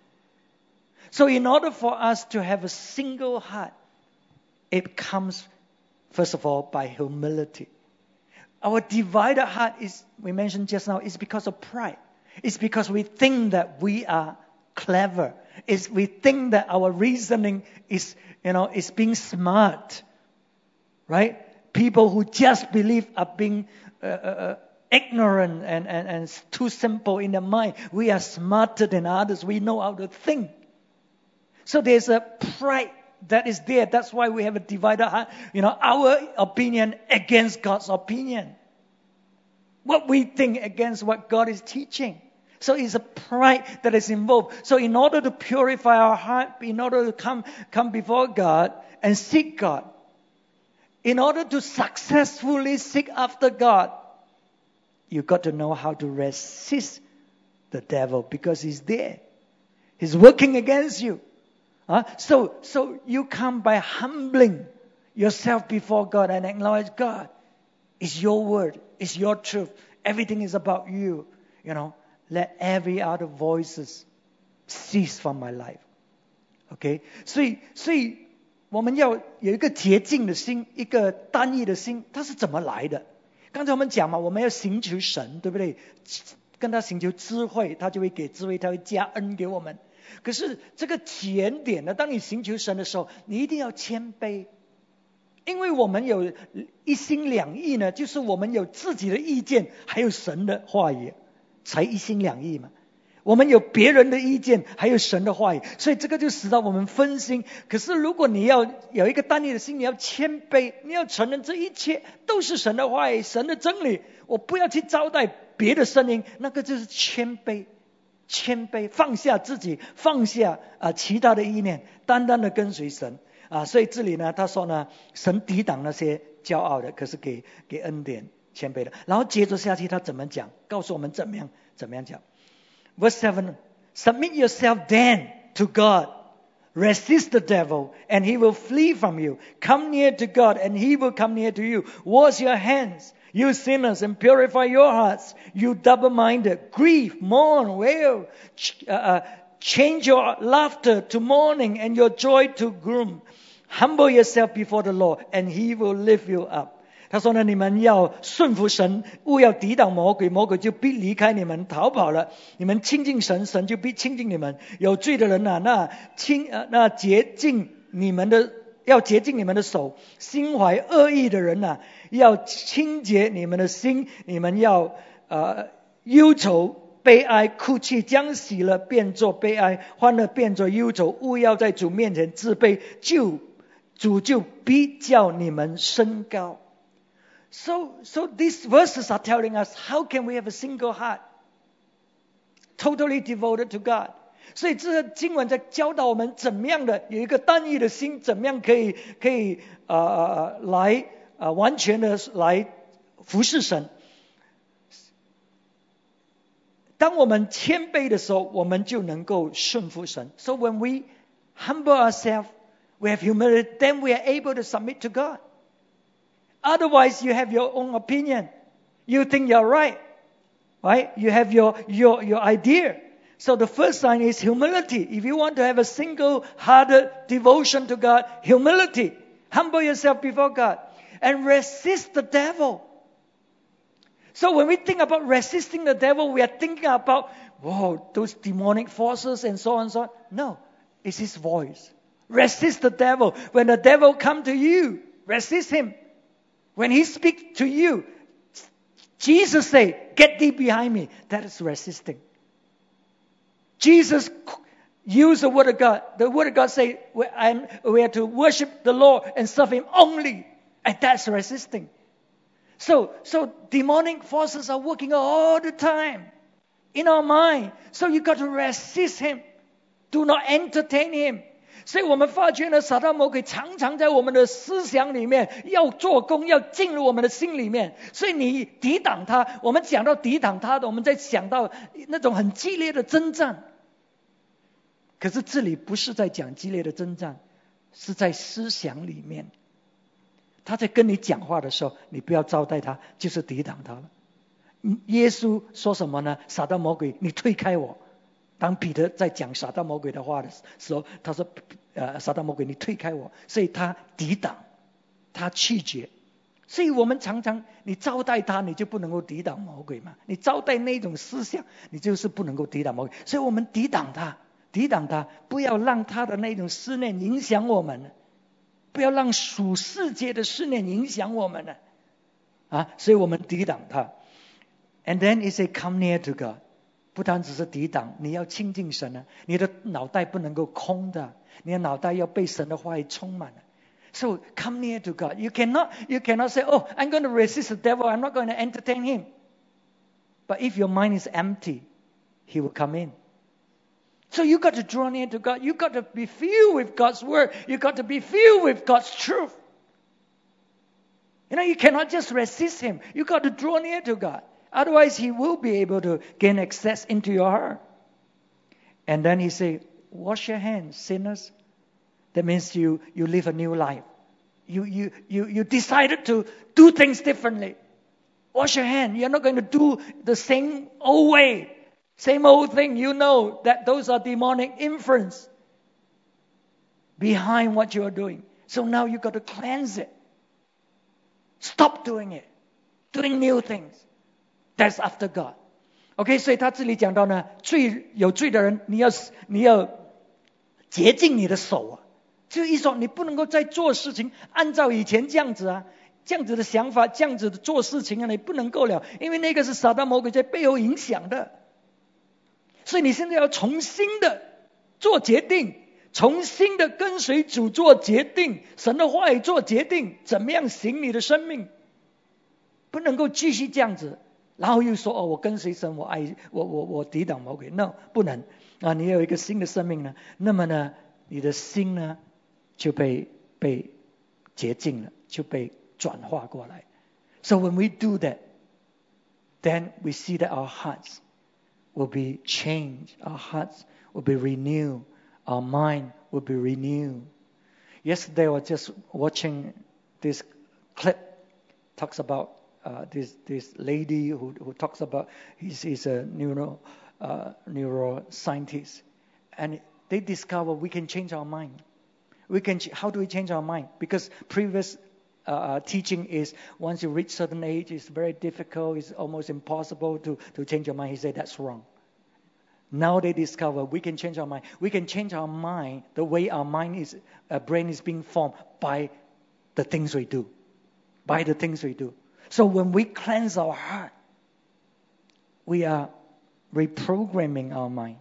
So in order for us to have a single heart, it comes first of all by humility. Our divided heart is, we mentioned just now, is because of pride. It's because we think that we are clever. It's we think that our reasoning is, you know, is being smart. Right? People who just believe are being uh, uh, ignorant and, and, and too simple in their mind. We are smarter than others. We know how to think. So there's a pride that is there. That's why we have a divided heart. You know, our opinion against God's opinion. What we think against what God is teaching. So it's a pride that is involved. So in order to purify our heart, in order to come, come before God and seek God, in order to successfully seek after God, you've got to know how to resist the devil because he's there. He's working against you. Uh, so, so you come by humbling yourself before God and acknowledge God. It's your word. It's your truth. Everything is about you. You know, let every other voices cease from my life. OK，所以所以 我们要有一个洁净的心，一个单一的心，它是怎么来的？刚才我们讲嘛，我们要寻求神，对不对？跟他寻求智慧，他就会给智慧，他会加恩给我们。可是这个甜点呢？当你寻求神的时候，你一定要谦卑，因为我们有一心两意呢，就是我们有自己的意见，还有神的话语，才一心两意嘛。我们有别人的意见，还有神的话语，所以这个就使到我们分心。可是如果你要有一个单一的心，你要谦卑，你要承认这一切都是神的话语、神的真理，我不要去招待别的声音，那个就是谦卑。谦卑，放下自己，放下啊其他的意念，单单的跟随神啊。所以这里呢，他说呢，神抵挡那些骄傲的，可是给给恩典谦卑的。然后接着下去，他怎么讲？告诉我们怎么样怎么样讲。Verse seven: Submit yourself then to God, resist the devil, and he will flee from you. Come near to God, and he will come near to you. Wash your hands. You sinners, and purify your hearts. You double minded, grieve, mourn, wail. Uh, uh, change your laughter to mourning and your joy to gloom. Humble yourself before the Lord, and He will lift you up. 他说呢，你们要顺服神，勿要抵挡魔鬼，魔鬼就必离开你们，逃跑了。你们亲近神，神就必亲近你们。有罪的人呐、那亲呃那洁净你们的，要洁净你们的手；心怀恶意的人呐、要清洁你们的心，你们要呃忧愁、悲哀、哭泣，将喜乐变作悲哀，欢乐变作忧愁。勿要在主面前自卑，就主就必叫你们升高。So, so these verses are telling us how can we have a single heart, totally devoted to God. 所以这个经文在教导我们怎么样的有一个单一的心，怎么样可以可以呃来。啊，完全的来服侍神。当我们谦卑的时候，我们就能够顺服神。So when we humble ourselves, we have humility, then we are able to submit to God. Otherwise, you have your own opinion. You think you're right, right? You have your your your idea. So the first sign is humility. If you want to have a single-hearted devotion to God, humility. Humble yourself before God and resist the devil. So when we think about resisting the devil, we are thinking about, whoa, those demonic forces and so on and so on. No, it's his voice. Resist the devil. When the devil come to you, resist him. When he speaks to you, Jesus say, get thee behind me. That is resisting. Jesus use the word of God. The word of God say, we are to worship the Lord and serve him only. And that's resisting. So, so demonic forces are working all the time in our mind. So you got to resist him. Do not entertain him. 所以我们发觉呢，撒旦魔鬼常常在我们的思想里面要做工，要进入我们的心里面。所以你抵挡他，我们讲到抵挡他的，我们在想到那种很激烈的征战。可是这里不是在讲激烈的征战，是在思想里面。他在跟你讲话的时候，你不要招待他，就是抵挡他了。耶稣说什么呢？撒旦魔鬼，你推开我。当彼得在讲撒旦魔鬼的话的时候，他说：“呃，撒旦魔鬼，你退开我。”所以他抵挡，他拒绝。所以我们常常，你招待他，你就不能够抵挡魔鬼嘛。你招待那种思想，你就是不能够抵挡魔鬼。所以我们抵挡他，抵挡他，不要让他的那种思念影响我们，不要让属世界的思念影响我们呢。啊，所以我们抵挡他。And then he said, "Come near to God." 不单只是抵挡，你要亲近神呢。你的脑袋不能够空的，你的脑袋要被神的话语充满 So come near to God. You cannot, you cannot say, "Oh, I'm going to resist the devil. I'm not going to entertain him." But if your mind is empty, he will come in. So you got to draw near to God. You got to be filled with God's word. You got to be filled with God's truth. You know, you cannot just resist him. You got to draw near to God. Otherwise, he will be able to gain access into your heart. And then he said, Wash your hands, sinners. That means you, you live a new life. You, you, you, you decided to do things differently. Wash your hand. You're not going to do the same old way, same old thing. You know that those are demonic influence behind what you are doing. So now you've got to cleanse it. Stop doing it. Doing new things. That's after God. OK，所以他这里讲到呢，罪有罪的人，你要你要洁净你的手啊，就意思说你不能够再做事情按照以前这样子啊，这样子的想法，这样子的做事情啊，你不能够了，因为那个是撒旦魔鬼在背后影响的。所以你现在要重新的做决定，重新的跟随主做决定，神的话语做决定，怎么样行你的生命，不能够继续这样子。然后又说哦，我跟随神，我爱我我我抵挡魔鬼，那不能啊！你有一个新的生命呢，那么呢，你的心呢就被被洁净了，就被转化过来。So when we do that, then we see that our hearts will be changed, our hearts will be renewed, our mind will be renewed. Yesterday I was just watching this clip talks about uh, this this lady who who talks about he's, he's a neuro uh, neuroscientist, and they discover we can change our mind. We can how do we change our mind? Because previous uh, uh, teaching is once you reach certain age, it's very difficult. It's almost impossible to to change your mind. He said that's wrong. Now they discover we can change our mind. We can change our mind the way our mind is, uh, brain is being formed by the things we do, by the things we do. So when we cleanse our heart, we are reprogramming our mind.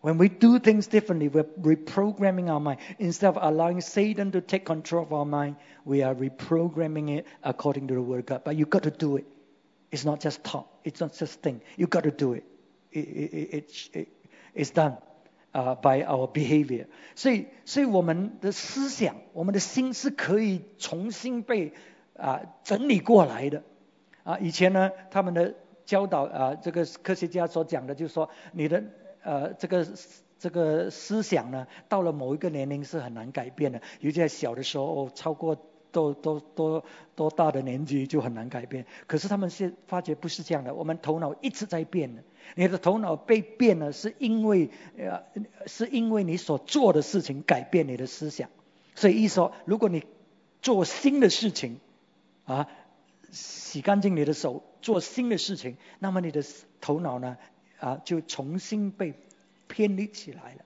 When we do things differently, we're reprogramming our mind. Instead of allowing Satan to take control of our mind, we are reprogramming it according to the Word of God. But you've got to do it. It's not just talk. It's not just think. You've got to do it. it, it, it it's done uh, by our behavior. 所以，所以我们的思想，我们的心是可以重新被 啊整理过来的啊，以前呢，他们的教导啊，这个科学家所讲的，就是说你的呃这个这个思想呢，到了某一个年龄是很难改变的，尤其在小的时候，超过多多多多大的年纪就很难改变。可是他们是发觉不是这样的，我们头脑一直在变的，你的头脑被变了，是因为呃是因为你所做的事情改变你的思想。所以一说，如果你做新的事情，啊，洗干净你的手，做新的事情，那么你的头脑呢，啊，就重新被偏离起来了，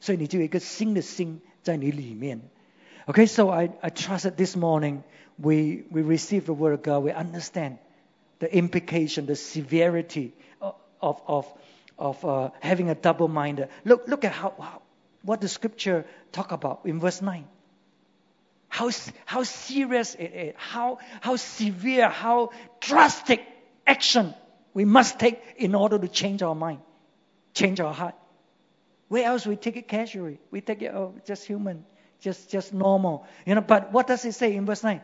所以你就有一个新的心在你里面。Okay, so I I trust that this morning we we receive the word of God, we understand the implication, the severity of of of uh, having a double mind. Look look at how, how what the scripture talk about in verse nine how, how serious it is, how, how severe, how drastic action we must take in order to change our mind, change our heart. Where else we take it casually? We take it, oh, just human, just, just normal. You know, but what does it say in verse 9?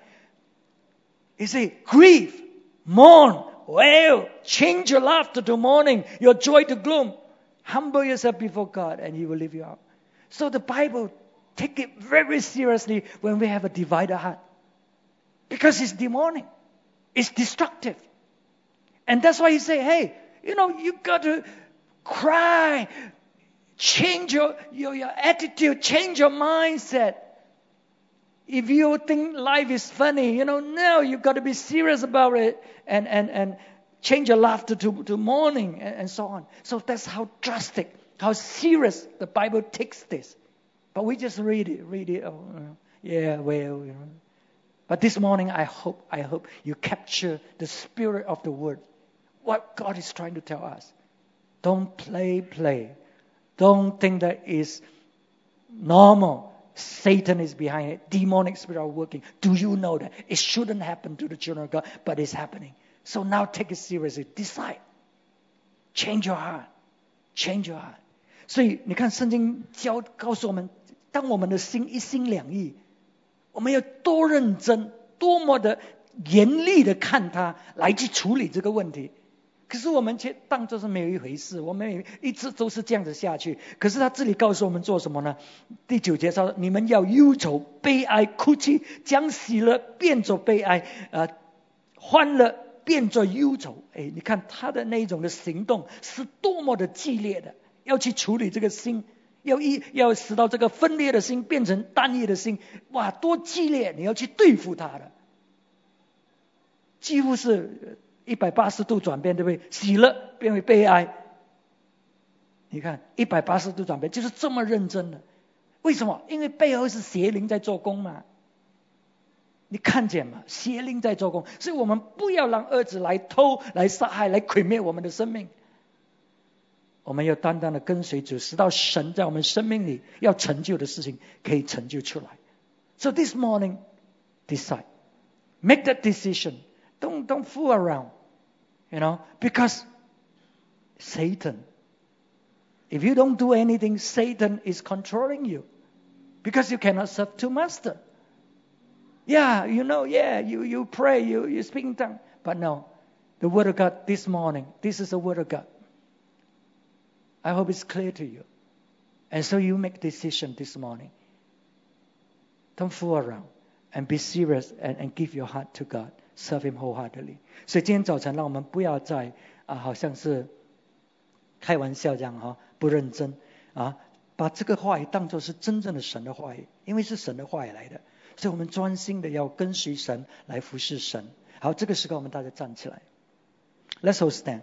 It says, grieve, mourn, wail, change your laughter to mourning, your joy to gloom. Humble yourself before God and He will lift you up. So the Bible take it very seriously when we have a divided heart. because it's demonic, it's destructive. And that's why he say, hey, you know, you got to cry, change your, your, your attitude, change your mindset. If you think life is funny, you know, now you've got to be serious about it and, and, and change your laughter to, to mourning and, and so on. So that's how drastic, how serious the Bible takes this. But we just read it, read it. Oh, yeah, well, you know. But this morning, I hope, I hope you capture the spirit of the word. What God is trying to tell us. Don't play, play. Don't think that is normal. Satan is behind it. Demonic spirit are working. Do you know that? It shouldn't happen to the children of God, but it's happening. So now take it seriously. Decide. Change your heart. Change your heart. 所以你看，圣经教告诉我们， 当我们的心一心两意，我们要多认真，多么的严厉的看他，来去处理这个问题。可是我们却当作是没有一回事，我们一直都是这样子下去。可是他这里告诉我们做什么呢？第九节说：你们要忧愁、悲哀、哭泣，将喜乐变作悲哀，呃，欢乐变作忧愁。哎，你看他的那一种的行动是多么的激烈的，要去处理这个心，要一要使到这个分裂的心变成单一的心，哇，多激烈！你要去对付他的，几乎是。一百八十度转变，对不对？喜乐变为悲哀。你看，一百八十度转变就是这么认真的。为什么？因为背后是邪灵在做工嘛。你看见吗？邪灵在做工，所以我们不要让恶子来偷、来杀害、来毁灭我们的生命。我们要单单的跟随主，直到神在我们生命里要成就的事情可以成就出来。So this morning, decide, make that decision. Don't, don't fool around. You know, because Satan, if you don't do anything, Satan is controlling you. Because you cannot serve two masters. Yeah, you know, yeah, you, you pray, you, you speak in tongues. But no, the Word of God this morning, this is the Word of God. I hope it's clear to you. And so you make decision this morning. Don't fool around and be serious and, and give your heart to God serve Him wholeheartedly。所以今天早晨，让我们不要再啊，好像是开玩笑这样哈，不认真啊，把这个话语当作是真正的神的话语，因为是神的话语来的，所以我们专心的要跟随神来服侍神。好，这个时候我们大家站起来，Let's all stand。